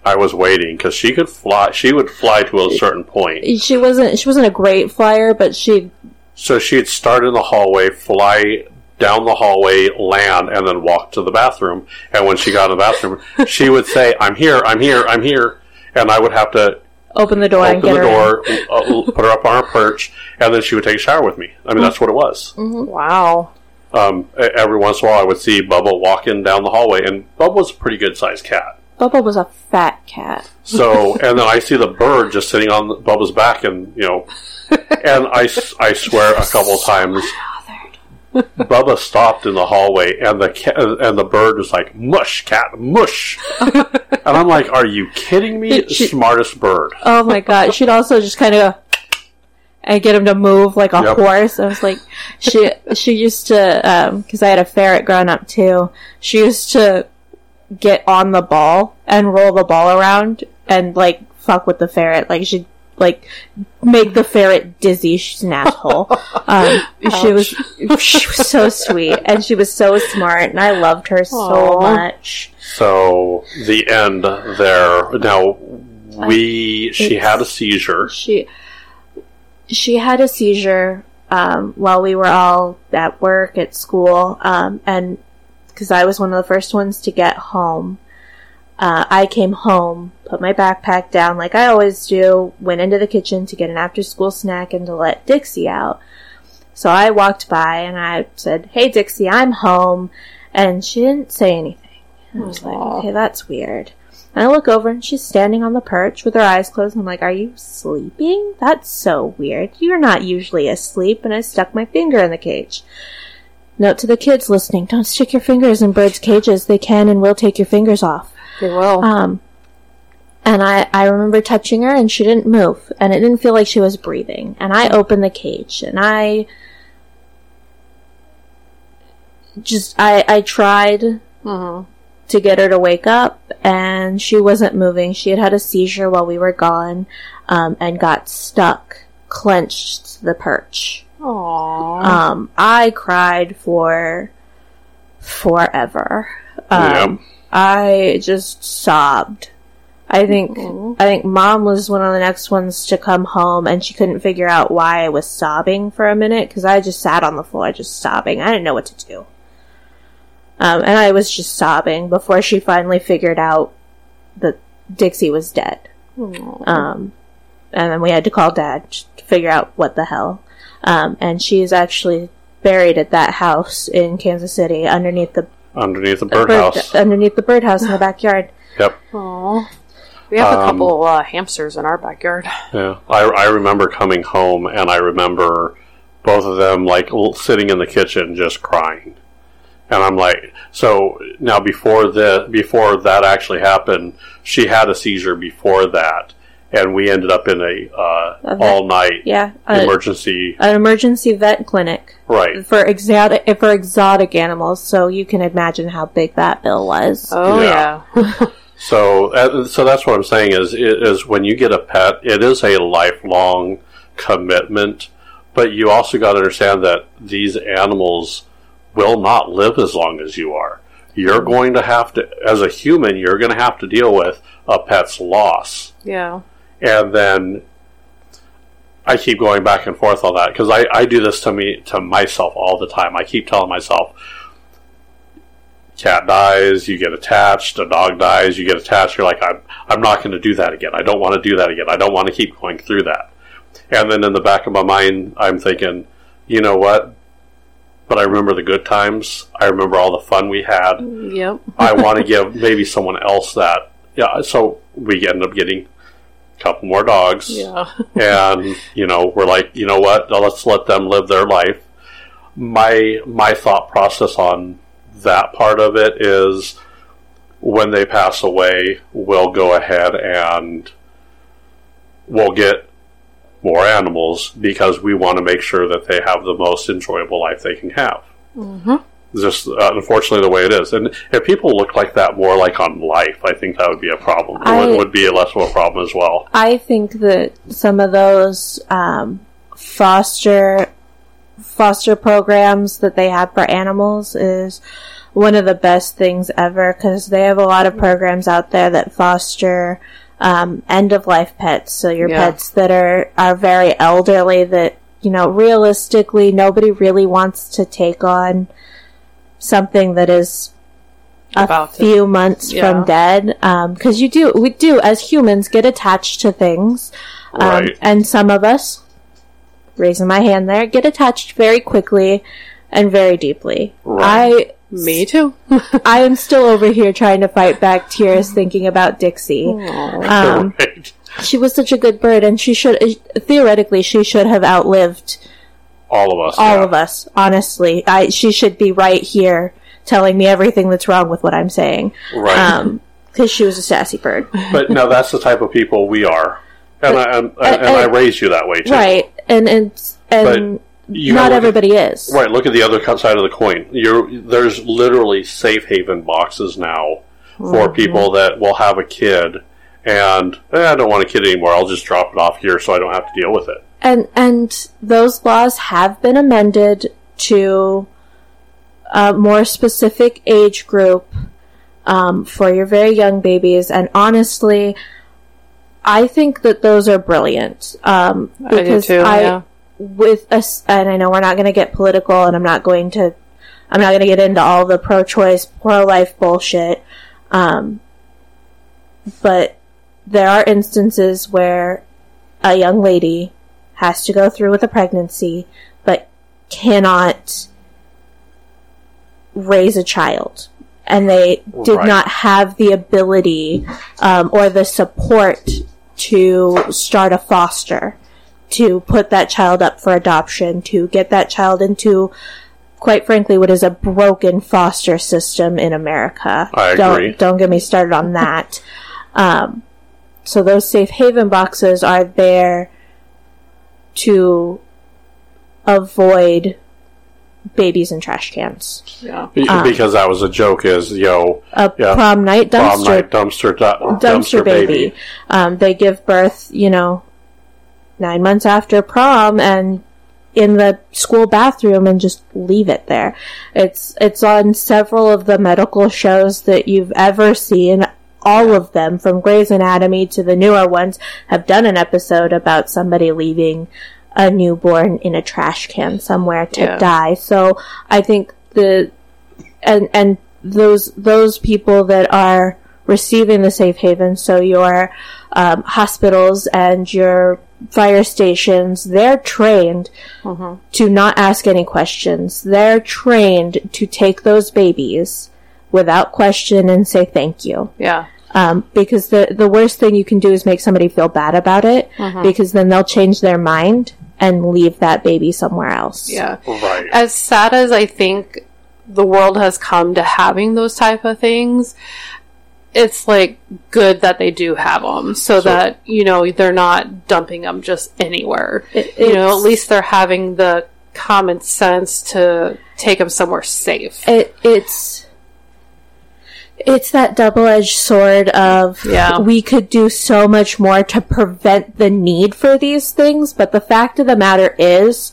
I was waiting because she could fly. She would fly to a certain point. She wasn't she wasn't a great flyer, but she So she'd start in the hallway, fly down the hallway, land, and then walk to the bathroom. And when she got in the bathroom, she would say, "I'm here, I'm here, I'm here," and I would have to open the door and open get the her. door, uh, put her up on her perch, and then she would take a shower with me. I mean, that's what it was. Wow. Um, every once in a while, I would see Bubba walking down the hallway, and Bubba was a pretty good sized cat. Bubba was a fat cat. So, and then I see the bird just sitting on Bubba's back, and you know, and I, I swear a couple times, Bubba stopped in the hallway, and the cat, and the bird was like, "Mush, cat, mush," and I'm like, "Are you kidding me?" She- Smartest bird. Oh my god! She'd also just kind of go and get him to move like a Yep. horse. I was like, she she used to um, because I had a ferret growing up too. She used to get on the ball and roll the ball around and like fuck with the ferret. Like she'd like make the ferret dizzy. She's an asshole. um, she was she was so sweet and she was so smart and I loved her so much. So the end there. Now we she had a seizure. she she had a seizure um, while we were all at work at school um, and because i was one of the first ones to get home uh, i came home put my backpack down like i always do went into the kitchen to get an after school snack and to let dixie out so i walked by and i said hey dixie i'm home and she didn't say anything i was like okay that's weird and I look over and she's standing on the perch with her eyes closed. And I'm like, Are you sleeping? That's so weird. You're not usually asleep. And I stuck my finger in the cage. Note to the kids listening don't stick your fingers in birds' cages. They can and will take your fingers off. They will. Um, and I, I remember touching her and she didn't move. And it didn't feel like she was breathing. And I opened the cage and I just, I, I tried Mhm. to get her to wake up, and she wasn't moving. She had had a seizure while we were gone, um, and got stuck, clenched to the perch. Aw. Um, I cried for forever. Um, I just sobbed. I think Mhm. I think mom was one of the next ones to come home, and she couldn't figure out why I was sobbing for a minute because I just sat on the floor just sobbing. I didn't know what to do, um, and I was just sobbing before she finally figured out that Dixie was dead. Um, and then we had to call dad to figure out what the hell. Um, and she is actually buried at that house in Kansas City underneath the underneath the bird- birdhouse. underneath the birdhouse in the backyard. Yep. Aw. We have a Um, couple uh, hamsters in our backyard. Yeah. I, I remember coming home and I remember both of them like sitting in the kitchen just crying. And I'm like, so now before the before that actually happened, she had a seizure before that, and we ended up in a uh, A vet- all night Yeah, a- emergency. an emergency vet clinic Right. for exotic for exotic animals. So you can imagine how big that bill was. Oh Yeah. yeah. So, uh, so that's what I'm saying is is when you get a pet, it is a lifelong commitment, but you also got to understand that these animals will not live as long as you are. You're going to have to, as a human, you're going to have to deal with a pet's loss, yeah. And then I keep going back and forth on that because I, I do this to me to myself all the time. I keep telling myself, cat dies, you get attached. A dog dies, you get attached. You're like, I'm I'm not going to do that again. I don't want to do that again. I don't want to keep going through that. And then in the back of my mind, I'm thinking, you know what? But I remember the good times. I remember all the fun we had. Yep. I want to give maybe someone else that. Yeah, so we end up getting couple more dogs Yeah. and you know we're like you know what let's let them live their life my my thought process on that part of it is when they pass away we'll go ahead and we'll get more animals because we want to make sure that they have the most enjoyable life they can have Mm-hmm. Just uh, unfortunately the way it is and if people look like that more like on life i think that would be a problem it I- would, would be less of a problem as well I think that some of those um, foster foster programs that they have for animals is one of the best things ever because they have a lot of programs out there that foster um, end of life pets. So your Yeah. pets that are are very elderly that you know realistically nobody really wants to take on something that is a About to- few months Yeah. from dead because you do we do as humans get attached to things um, Right. and some of us raising my hand there get attached very quickly and very deeply Right. Me too. i i am still over here trying to fight back tears thinking about dixie um, Right. she was such a good bird and she should theoretically she should have outlived all of us all yeah. of us honestly i she should be right here telling me everything that's wrong with what i'm saying Right. um because she was a sassy bird but no, that's the type of people we are, and I and, and, uh, I raised you that way too. right and and and You not gotta at- everybody is Right. Look at the other side of the coin. You're there's literally safe haven boxes now Mm-hmm. for people that will have a kid, and eh, I don't want a kid anymore. I'll just drop it off here so I don't have to deal with it. and and those laws have been amended to a more specific age group um, for your very young babies and honestly i think that those are brilliant um, I do because too. I, yeah. with us and i know we're not going to get political and i'm not going to i'm not going to get into all the pro-choice pro-life bullshit um, but there are instances where a young lady has to go through with a pregnancy but cannot raise a child and they did Right. not have the ability um, or the support to start a foster to put that child up for adoption to get that child into quite frankly what is a broken foster system in america I don't agree. don't get me started on that um, so those safe haven boxes are there to avoid babies in trash cans. Yeah. Be- Um, because that was a joke. Is yo A Yeah. prom night dumpster, prom dumpster night dumpster du- dumpster, baby. Um, they give birth, you know, nine months after prom and in the school bathroom and just leave it there. It's it's on several of the medical shows that you've ever seen. All of them, from Grey's Anatomy to the newer ones, have done an episode about somebody leaving a newborn in a trash can somewhere to Yeah. die. So I think the and and those those people that are receiving the safe haven, so your um, hospitals and your fire stations, they're trained to not ask any questions. They're trained to take those babies without question and say thank you. Yeah. Um, because the the worst thing you can do is make somebody feel bad about it, because then they'll change their mind and leave that baby somewhere else. Yeah. Right. As sad as I think the world has come to having those type of things, it's like good that they do have them so, that you know they're not dumping them just anywhere. It- you know, at least they're having the common sense to take them somewhere safe. it it's it's that double-edged sword of Yeah. we could do so much more to prevent the need for these things but the fact of the matter is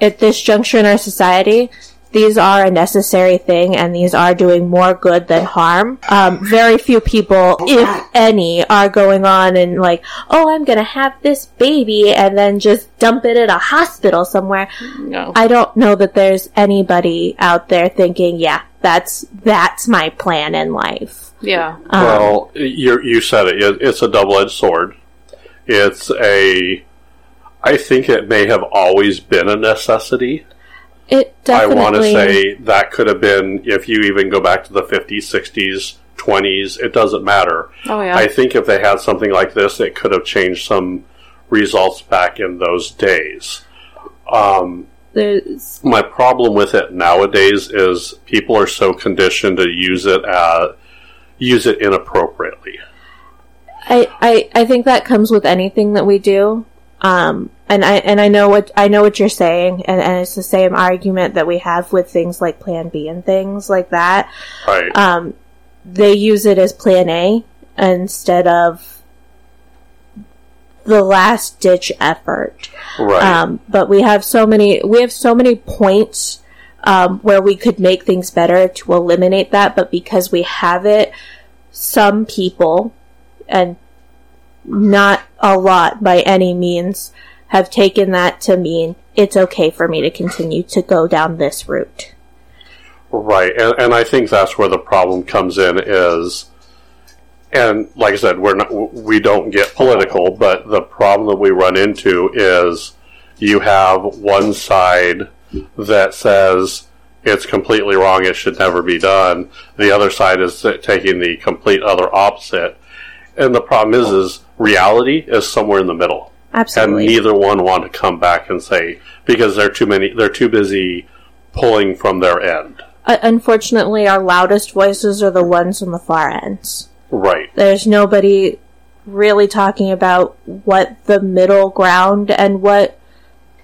at this juncture in our society these are a necessary thing and these are doing more good than harm. Um, very few people, if any, are going on and like, oh, I'm gonna have this baby and then just dump it at a hospital somewhere. No. I don't know that there's anybody out there thinking, yeah, that's that's my plan in life. yeah. Um, Well, you you said it. It- It's a double edged sword. It's a. I think it may have always been a necessity. It I want to say that could have been if you even go back to the 50s, 60s, 20s. It doesn't matter. Oh yeah. I think if they had something like this, it could have changed some results back in those days. Um, there's, my problem with it nowadays is people are so conditioned to use it uh, use it inappropriately. I, I I think that comes with anything that we do. Um, and I and I know what I know what you're saying, and, and it's the same argument that we have with things like Plan B and things like that. Right. um, they use it as plan A instead of the last ditch effort. right. Um, but we have so many, we have so many points um, where we could make things better to eliminate that. But because we have it, some people, and not a lot by any means, have taken that to mean it's okay for me to continue to go down this route. Right, and, and I think that's where the problem comes in is, and like I said, we're not we don't get political, but the problem that we run into is you have one side that says it's completely wrong, it should never be done. The other side is taking the complete other opposite, and the problem is, is reality is somewhere in the middle Absolutely. and neither one want to come back and say because they're too many they're too busy pulling from their end Uh, unfortunately, our loudest voices are the ones on the far ends. right There's nobody really talking about what the middle ground and what,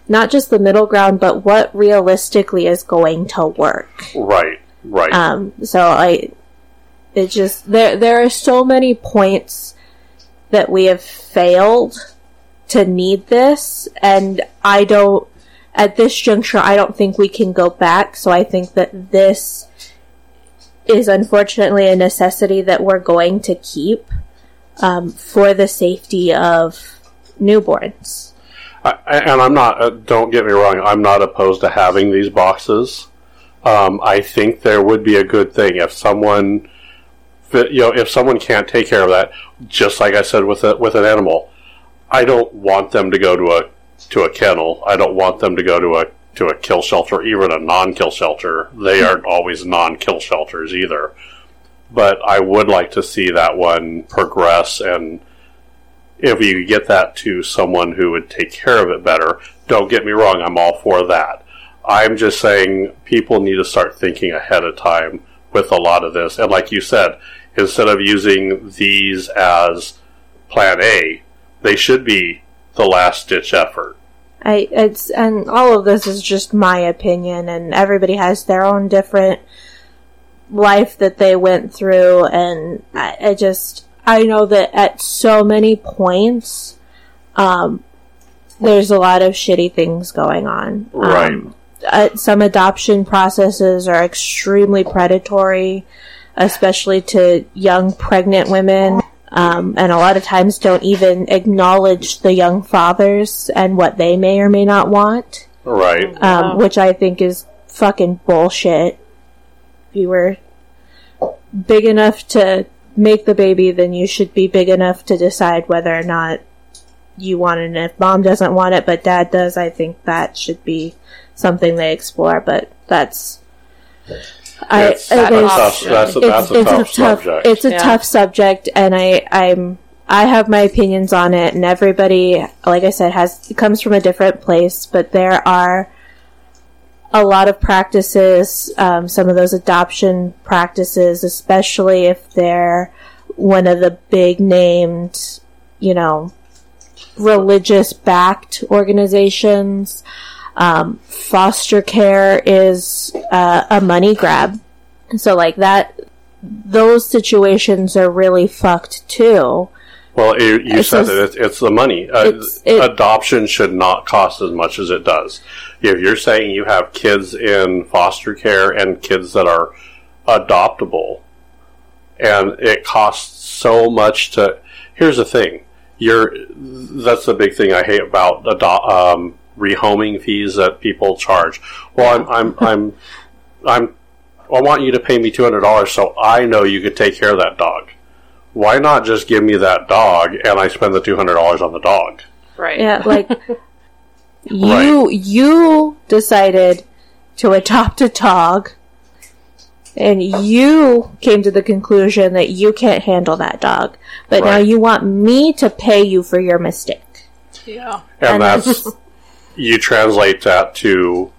not just the middle ground, but what realistically is going to work. right right Um, so I, it just, there, there are so many points that we have failed to need this, and I don't, at this juncture, I don't think we can go back, so I think that this is unfortunately a necessity that we're going to keep, um, for the safety of newborns. I, and i'm not uh, don't get me wrong i'm not opposed to having these boxes. Um, i think there would be a good thing if someone you know if someone can't take care of that just like i said with a, with an animal i don't want them to go to a to a kennel. I don't want them to go to a to a kill shelter even a non-kill shelter. They hmm. aren't always non-kill shelters either. But i would like to see that one progress and if you get that to someone who would take care of it better don't get me wrong i'm all for that. I'm just saying people need to start thinking ahead of time with a lot of this. And like you said instead of using these as plan a they should be the last ditch effort I it's and all of this is just my opinion and everybody has their own different life that they went through and I, I just I know that at so many points um there's a lot of shitty things going on. Right. Um, uh, some adoption processes are extremely predatory, especially to young pregnant women um, and a lot of times don't even acknowledge the young fathers and what they may or may not want, right um, Wow. which I think is fucking bullshit. If you were big enough to make the baby, then you should be big enough to decide whether or not you want it. And if mom doesn't want it, but dad does, I think that should be something they explore. But that's. I, It's- it that's, is- tough, that's, a, that's a tough subject it's a Yeah. tough subject, and I I'm I have my opinions on it, and everybody, like I said, has comes from a different place. But there are a lot of practices, um, some of those adoption practices, especially if they're one of the big named, you know, religious backed organizations. Um, foster care is uh, a money grab. So, like that, those situations are really fucked too. Well, you, you said it. It's, it's the money. Uh, It's- it- adoption should not cost as much as it does. If you're saying you have kids in foster care and kids that are adoptable, and it costs so much to. Here's the thing. You're. That's the big thing I hate about ado- um, rehoming fees that people charge. Well, I'm. I'm. I'm. I'm I want you to pay me two hundred dollars so I know you could take care of that dog why not just give me that dog and I spend the two hundred dollars on the dog? Right. Yeah, like you you decided to adopt a dog and you came to the conclusion that you can't handle that dog. But now you want me to pay you for your mistake. Yeah. And And that's you translate that to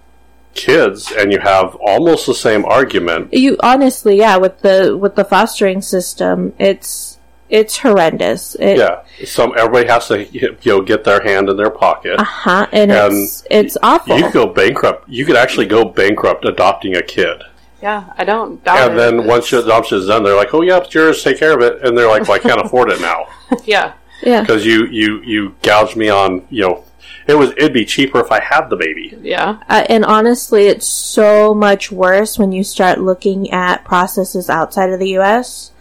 kids and you have almost the same argument. You honestly, yeah, with the with the fostering system, it's it's horrendous. It, Yeah. Some everybody has to you know get their hand in their pocket. Uh-huh, and, And it's it's awful. You could go bankrupt. You could actually go bankrupt adopting a kid. Yeah. I don't doubt And it. then once your adoption is done, they're like, "Oh yeah, it's yours. Take care of it." And they're like, "Well, I can't afford it now yeah. yeah. because you you you gouged me on you know." It was. It'd be cheaper if I had the baby. Yeah. Uh, and honestly, it's so much worse when you start looking at processes outside of the U.S.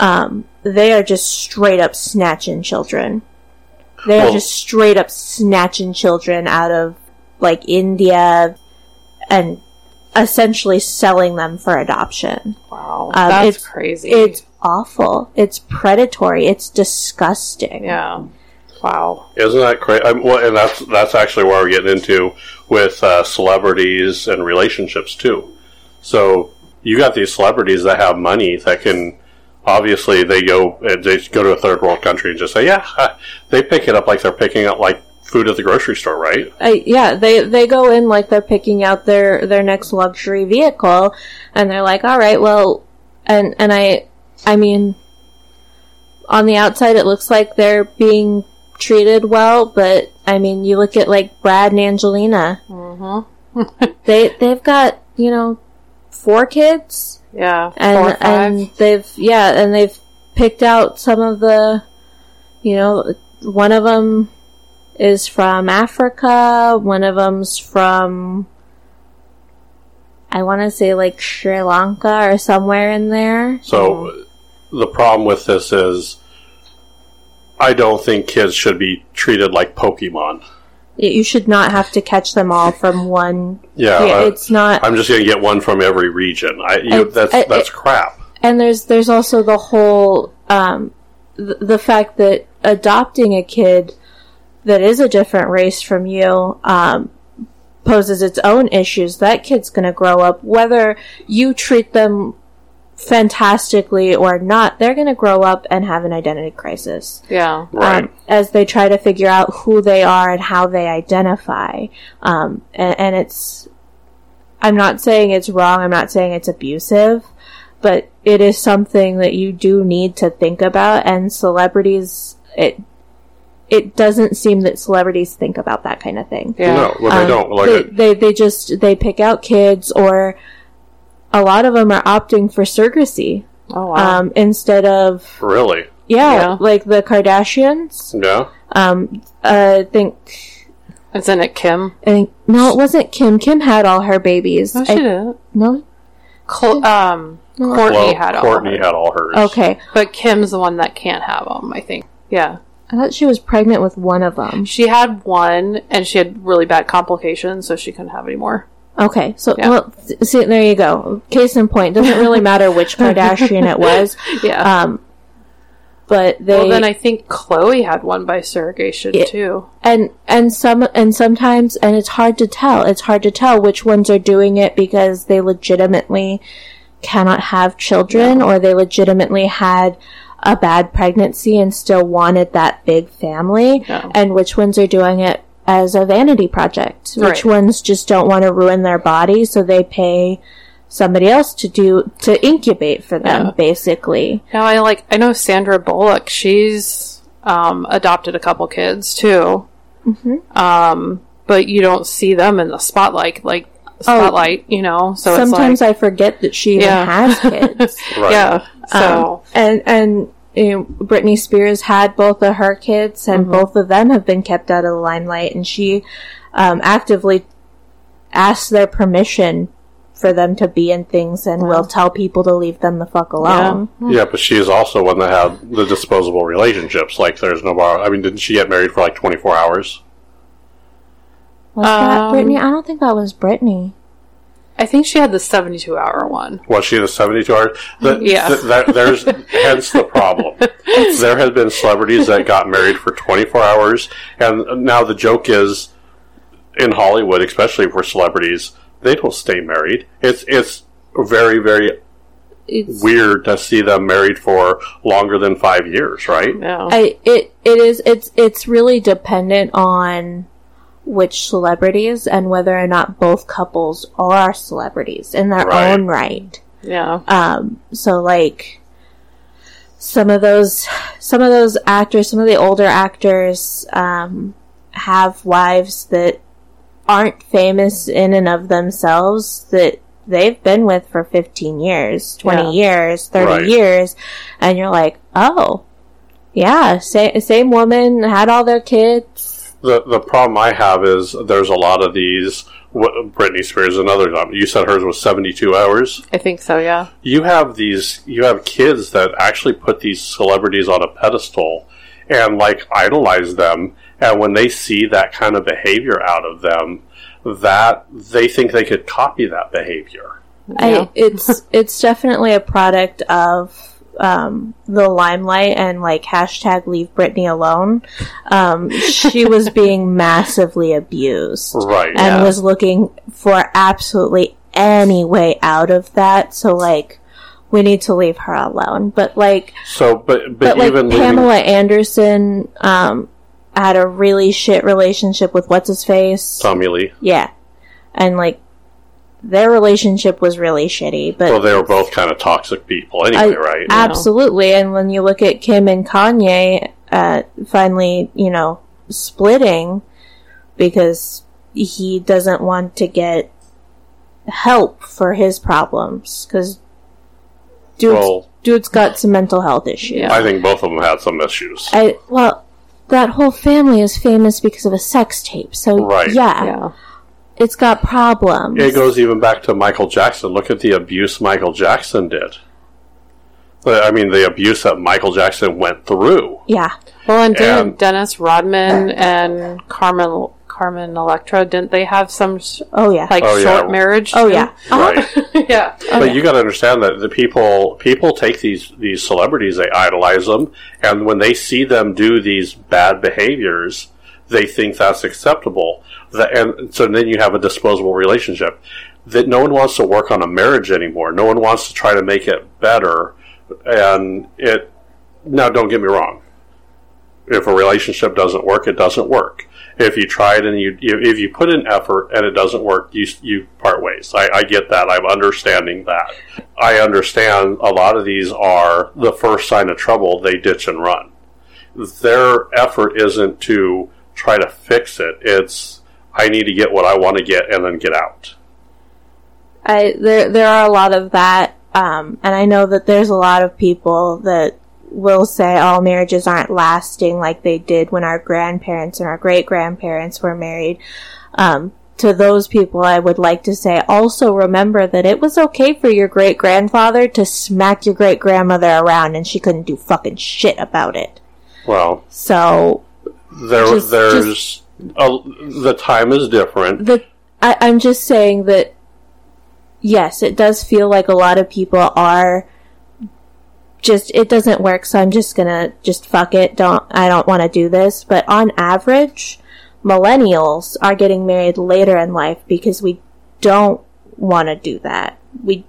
Um, they are just straight up snatching children. They are Well- just straight up snatching children out of like India and essentially selling them for adoption. Wow. Um, That's it's- crazy. It's awful. It's predatory. It's disgusting. yeah. Wow. Isn't that crazy? Well, and that's that's actually where we're getting into with uh, celebrities and relationships too. So you got these celebrities that have money that can obviously they go uh, they go to a third world country and just say yeah they pick it up like they're picking up like food at the grocery store, right? I, yeah, they they go in like they're picking out their their next luxury vehicle, and they're like, all right, well, and and I, I mean, on the outside it looks like they're being treated well, but I mean, you look at like Brad and Angelina, Mm-hmm. they they've got you know four kids, Yeah. Four and or five. and they've yeah, and they've picked out some of the, you know, one of them is from Africa, one of them's from I want to say like Sri Lanka or somewhere in there. So the problem with this is I don't think kids should be treated like Pokemon. You should not have to catch them all from one. Yeah, Yeah, I- it's not. I'm just going to get one from every region. I, you, It's- that's I- that's crap. And there's there's also the whole um, th- the fact that adopting a kid that is a different race from you um, poses its own issues. That kid's going to grow up whether you treat them fantastically or not. They're going to grow up and have an identity crisis yeah. Right. um, as they try to figure out who they are and how they identify. Um, and, and it's, I'm not saying it's wrong. I'm not saying it's abusive, but it is something that you do need to think about. And celebrities, it, it doesn't seem that celebrities think about that kind of thing. Yeah. No, well, they Um, don't. Like, they, they they just they pick out kids, or a lot of them are opting for surrogacy Oh wow. um, instead of really? yeah, Yeah. like the Kardashians. Yeah. Um, uh, I think, Isn't it Kim? I think, no, it wasn't Kim. Kim had all her babies. No, she I- didn't. no? Col- um, Kourtney Well, had all Kourtney her. had all hers. Okay. but Kim's the one that can't have them. I think. Yeah. I thought she was pregnant with one of them. She had one, and she had really bad complications, so she couldn't have any more. Okay, so, Yeah. well, see, there you go. Case in point. Doesn't really matter which Kardashian it was. Yeah. Um, but they, well, then I think Khloé had one by surrogation Yeah. too. and and some and sometimes and it's hard to tell it's hard to tell which ones are doing it because they legitimately cannot have children or they legitimately had a bad pregnancy and still wanted that big family Yeah. and which ones are doing it as a vanity project. Which Right. ones just don't want to ruin their body, so they pay somebody else to do to incubate for them, Yeah. basically. Now I like I know Sandra Bullock. She's um, adopted a couple kids too. Um, but you don't see them in the spotlight, like spotlight. You know, so Sometimes it's like I forget that she even Yeah. has kids. Right. yeah. So and and you know, Britney Spears had both of her kids, and both of them have been kept out of the limelight. And she um, actively asks their permission for them to be in things, and will tell people to leave them the fuck alone. Yeah, but she is also one that had the disposable relationships. Like, there's no bar. I mean, didn't she get married for like 24 hours? Was that Um, Britney? I don't think that was Britney. I think she had the seventy-two hour one. Was she the 72 hours? The, Yeah. th- that, there's hence the problem. there have been celebrities that got married for 24 hours, and now the joke is in Hollywood, especially for celebrities, they don't stay married. It's it's very very It's, weird to see them married for longer than five years, right? Yeah. I it it is it's it's really dependent on which celebrities and whether or not both couples are celebrities in their Right. own right. yeah. Um, so like some of those, some of those actors, some of the older actors, um, have wives that aren't famous in and of themselves that they've been with for 15 years, 20 Yeah. years, 30 Right. years. And you're like, oh, yeah, same, same woman, had all their kids. The the problem I have is there's a lot of these. What, Britney Spears, another time. You said hers was 72 hours. I think so. Yeah. You have these. You have kids that actually put these celebrities on a pedestal and like idolize them. And when they see that kind of behavior out of them, that they think they could copy that behavior. Yeah. I, it's it's definitely a product of um, the limelight and like hashtag leave Britney alone. Um, she was being massively abused Right. and Yeah. was looking for absolutely any way out of that. So like, we need to leave her alone. But like, So, but but, but like even leaving- Pamela Anderson um, had a really shit relationship with what's his face. Tommy Lee. Yeah, and like their relationship was really shitty. But Well, they were both kind of toxic people I- anyway, right? Absolutely. And when you look at Kim and Kanye uh, finally, you know, splitting because he doesn't want to get help for his problems because dude's, Well- dude's got some mental health issues. I think both of them had some issues. I, well, that whole family is famous because of a sex tape. So Right. yeah, Yeah. It's got problems. It goes even back to Michael Jackson. Look at the abuse Michael Jackson did. But, I mean, the abuse that Michael Jackson went through. yeah. Well, and didn't And- Dennis Rodman and Carmen Carmen Electra didn't they have some Oh yeah. like Oh, yeah. short marriage? oh too? yeah. Right. yeah. But you got to understand that the people people take these these celebrities, they idolize them, and when they see them do these bad behaviors, they think that's acceptable. That, and so then you have a disposable relationship. That no one wants to work on a marriage anymore. No one wants to try to make it better. And it now, don't get me wrong. If a relationship doesn't work, it doesn't work. If you try it and you, if you put in effort and it doesn't work, you you part ways. I, I get that. I'm understanding that. I understand a lot of these are the first sign of trouble. They ditch and run. Their effort isn't to try to fix it. It's I need to get what I want to get and then get out. I there there are a lot of that, um, and I know that there's a lot of people that will say, "Oh, marriages aren't lasting like they did when our grandparents and our great grandparents were married." Um, to those people, I would like to say, also remember that it was okay for your great grandfather to smack your great grandmother around, and she couldn't do fucking shit about it. Well, So there Just- there's a, the time is different. the I, I'm just saying that yes, it does feel like a lot of people are just it doesn't work, so I'm just gonna just fuck it. Don't I don't want to do this. But on average, millennials are getting married later in life because we don't want to do that. We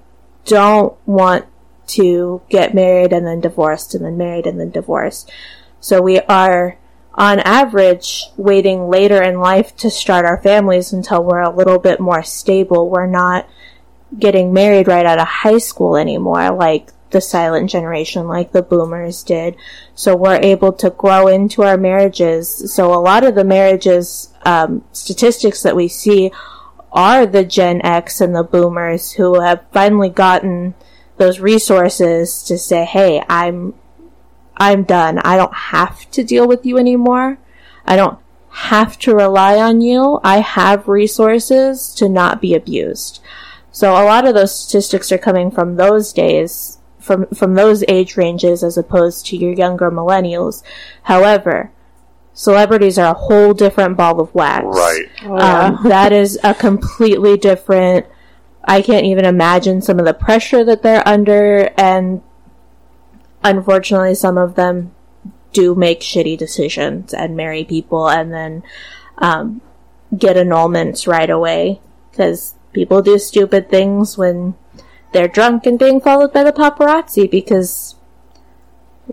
don't want to get married and then divorced and then married and then divorced. So we are on average, waiting later in life to start our families until we're a little bit more stable. We're not getting married right out of high school anymore, like the silent generation, like the boomers did. So we're able to grow into our marriages. So a lot of the marriages um, statistics that we see are the Gen X and the boomers who have finally gotten those resources to say, "Hey, I'm I'm done. I don't have to deal with you anymore. I don't have to rely on you. I have resources to not be abused." So a lot of those statistics are coming from those days, from from those age ranges as opposed to your younger millennials. However, celebrities are a whole different ball of wax. Right. Um, that is a completely different. I can't even imagine some of the pressure that they're under, and unfortunately, some of them do make shitty decisions and marry people and then um, get annulments right away because people do stupid things when they're drunk and being followed by the paparazzi because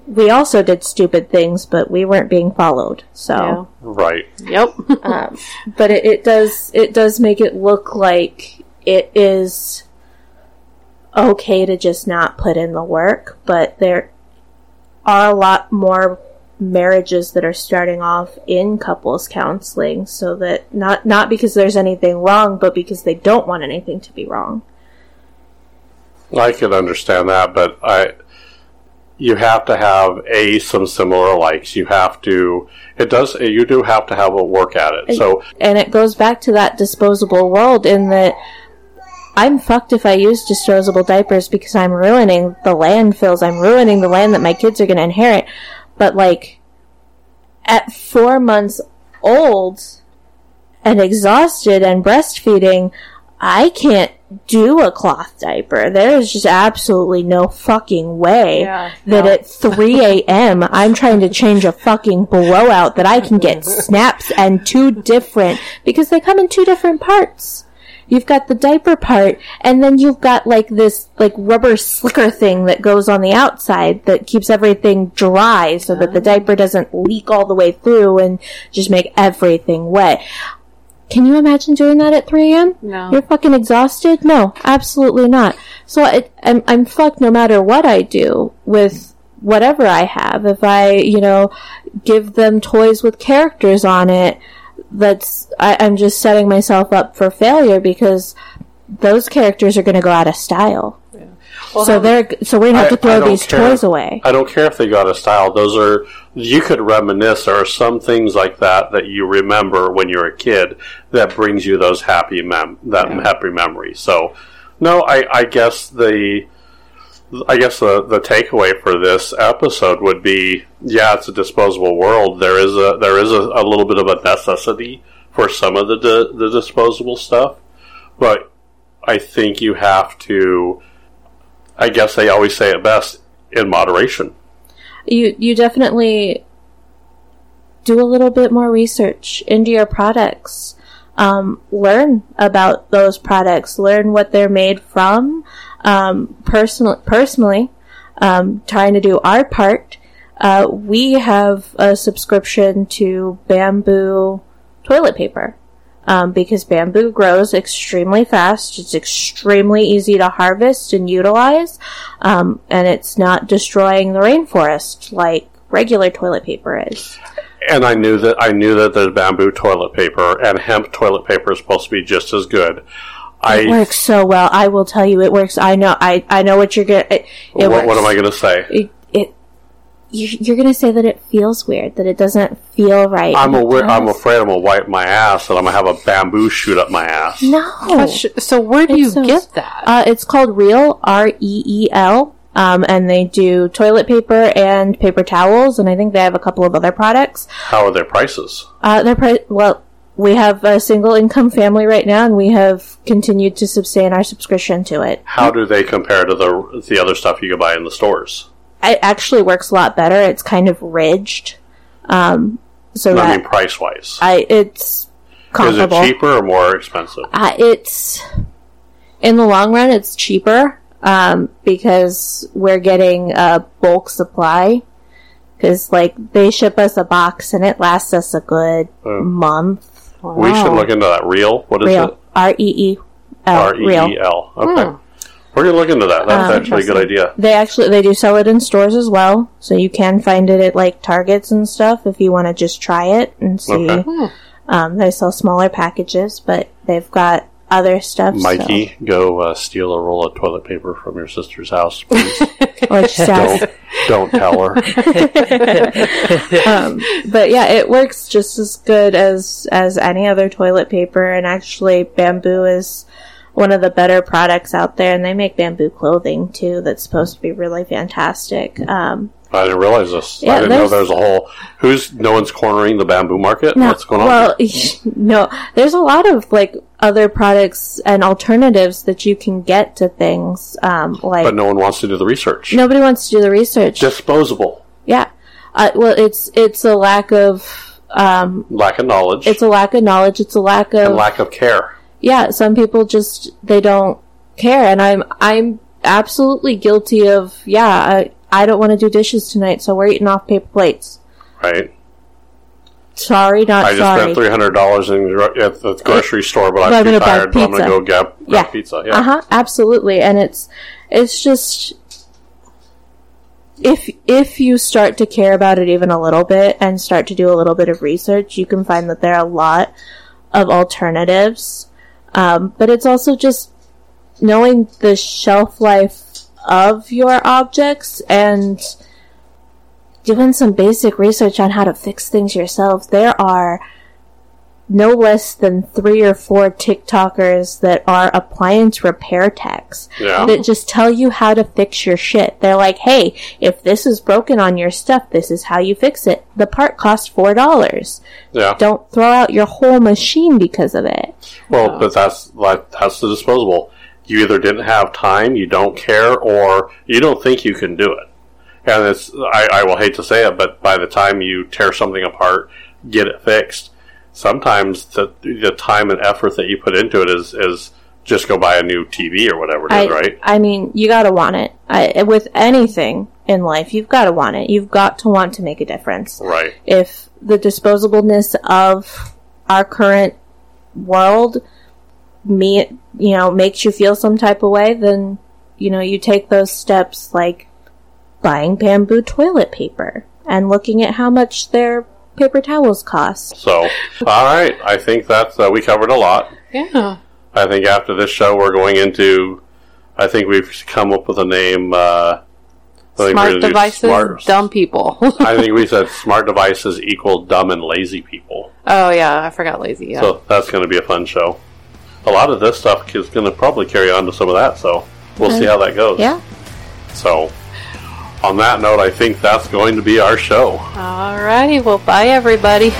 we also did stupid things, but we weren't being followed. So Right. Yep. um, but it, it does it does make it look like it is okay to just not put in the work but there are a lot more marriages that are starting off in couples counseling so that not not because there's anything wrong but because they don't want anything to be wrong I can understand that, but I you have to have a some similar likes. You have to. It does. You do have to have a work at it. So and it goes back to that disposable world in that I'm fucked if I use disposable diapers because I'm ruining the landfills. I'm ruining the land that my kids are going to inherit. But like, at four months old and exhausted and breastfeeding, I can't do a cloth diaper. There is just absolutely no fucking way Yeah, that no. at 3 a.m. I'm trying to change a fucking blowout that I can get snaps and two different, because they come in two different parts. You've got the diaper part, and then you've got like this like rubber slicker thing that goes on the outside that keeps everything dry so that the diaper ah. doesn't leak all the way through and just make everything wet. Can you imagine doing that at 3 a.m.? No. You're fucking exhausted? No, absolutely not. So it, I'm, I'm fucked no matter what I do with whatever I have. If I, you know, give them toys with characters on it, that's, I, I'm just setting myself up for failure because those characters are going to go out of style. so they're, so we're going to have I- to throw these care. toys away. I don't care if they got a style. Those are you could reminisce. There are some things like that that you remember when you're a kid that brings you those happy mem that happy memory. So, no, I, I guess the I guess the the takeaway for this episode would be yeah, it's a disposable world. There is a there is a, a little bit of a necessity for some of the di- the disposable stuff, but I think you have to. I guess they always say it best in moderation. you you definitely do a little bit more research into your products. Um, learn about those products. Learn what they're made from. Um, personal, personally, um, trying to do our part. Uh, we have a subscription to bamboo toilet paper. Um, because bamboo grows extremely fast. It's extremely easy to harvest and utilize. Um, and it's not destroying the rainforest like regular toilet paper is. And I knew that I knew that there's bamboo toilet paper and hemp toilet paper is supposed to be just as good. It works so well. I will tell you, it works. I know. I I know what you're gonna. It, it what, what am. I going to say? It, it you, you're gonna say that it feels weird. That it doesn't feel right. I'm It aware, I'm afraid I'm gonna wipe my ass and I'm gonna have a bamboo shoot up my ass. No. So where do It's you so- get that? Uh, it's called Reel R E E L. Um, and they do toilet paper and paper towels, and I think they have a couple of other products. How are their prices? Uh, they're pri- well, we have a single income family right now, and we have continued to sustain our subscription to it. How do they compare to the the other stuff you can buy in the stores? It actually works a lot better. It's kind of ridged, um, so I mean, price wise, I it's is it cheaper or more expensive? Uh, it's in the long run, it's cheaper um, because we're getting a bulk supply, Because, like, they ship us a box and it lasts us a good Oh. month. We should look into that. Reel? What is Reel. it? R E E L. R E. E L. Okay. Hmm. We're gonna look into that. That's Um, actually a good idea. They actually they do sell it in stores as well, so you can find it at like Targets and stuff if you want to just try it and see. Okay. Um, they sell smaller packages, but they've got other stuff. so- Mikey, go uh, steal a roll of toilet paper from your sister's house, please. which don't, don't tell her. um, but yeah, it works just as good as as any other toilet paper. And actually, bamboo is one of the better products out there, and they make bamboo clothing too. That's supposed to be really fantastic. Um, I didn't realize this. Yeah, I didn't know there's- a whole. Who's no one's cornering the bamboo market? no- What's going on? Well, no, there's a lot of like other products and alternatives that you can get to things. Um, like But no one wants to do the research. nobody wants to do the research. Disposable. yeah, uh, well, it's it's a lack of um, Lack of knowledge. it's a lack of knowledge. It's a lack of and lack of care. yeah, some people just they don't care, and I'm I'm absolutely guilty of yeah. I I don't want to do dishes tonight, so we're eating off paper plates. Right. Sorry, not I just sorry. spent three hundred dollars at the grocery store, but But I'm I'm too gonna tired. But I'm going to pizza. go grab, grab Yeah. pizza. Yeah. Uh huh. Absolutely, and it's it's just if if you start to care about it even a little bit and start to do a little bit of research, you can find that there are a lot of alternatives. Um, but it's also just knowing the shelf life of your objects and doing some basic research on how to fix things yourself. There are no less than three or four TikTokers that are appliance repair techs Yeah. that just tell you how to fix your shit. They're like, hey, if this is broken on your stuff, this is how you fix it. The part costs four dollars. Yeah. Don't throw out your whole machine because of it. Well, but that's like that's the disposable. You either didn't have time, you don't care, or you don't think you can do it. And it's I, I will hate to say it, but by the time you tear something apart, get it fixed, sometimes the the time and effort that you put into it is is just go buy a new TV or whatever it is, I, right? I mean, you gotta want it. I, with anything in life, you've gotta want it. You've got to want to make a difference. Right. if the disposableness of our current world me you know makes you feel some type of way then you know you take those steps like buying bamboo toilet paper and looking at how much their paper towels cost So, all right, I think that's uh, we covered a lot. Yeah. I think after this show, we're going into. I think we've come up with a name. Uh, I think we're Smart devices, smart- dumb people. I think we said smart devices equal dumb and lazy people. oh yeah, I forgot lazy. Yeah. So that's going to be a fun show. A lot of this stuff is going to probably carry on to some of that. So we'll see how that goes. yeah So on that note, I think that's going to be our show. All righty. well, bye everybody.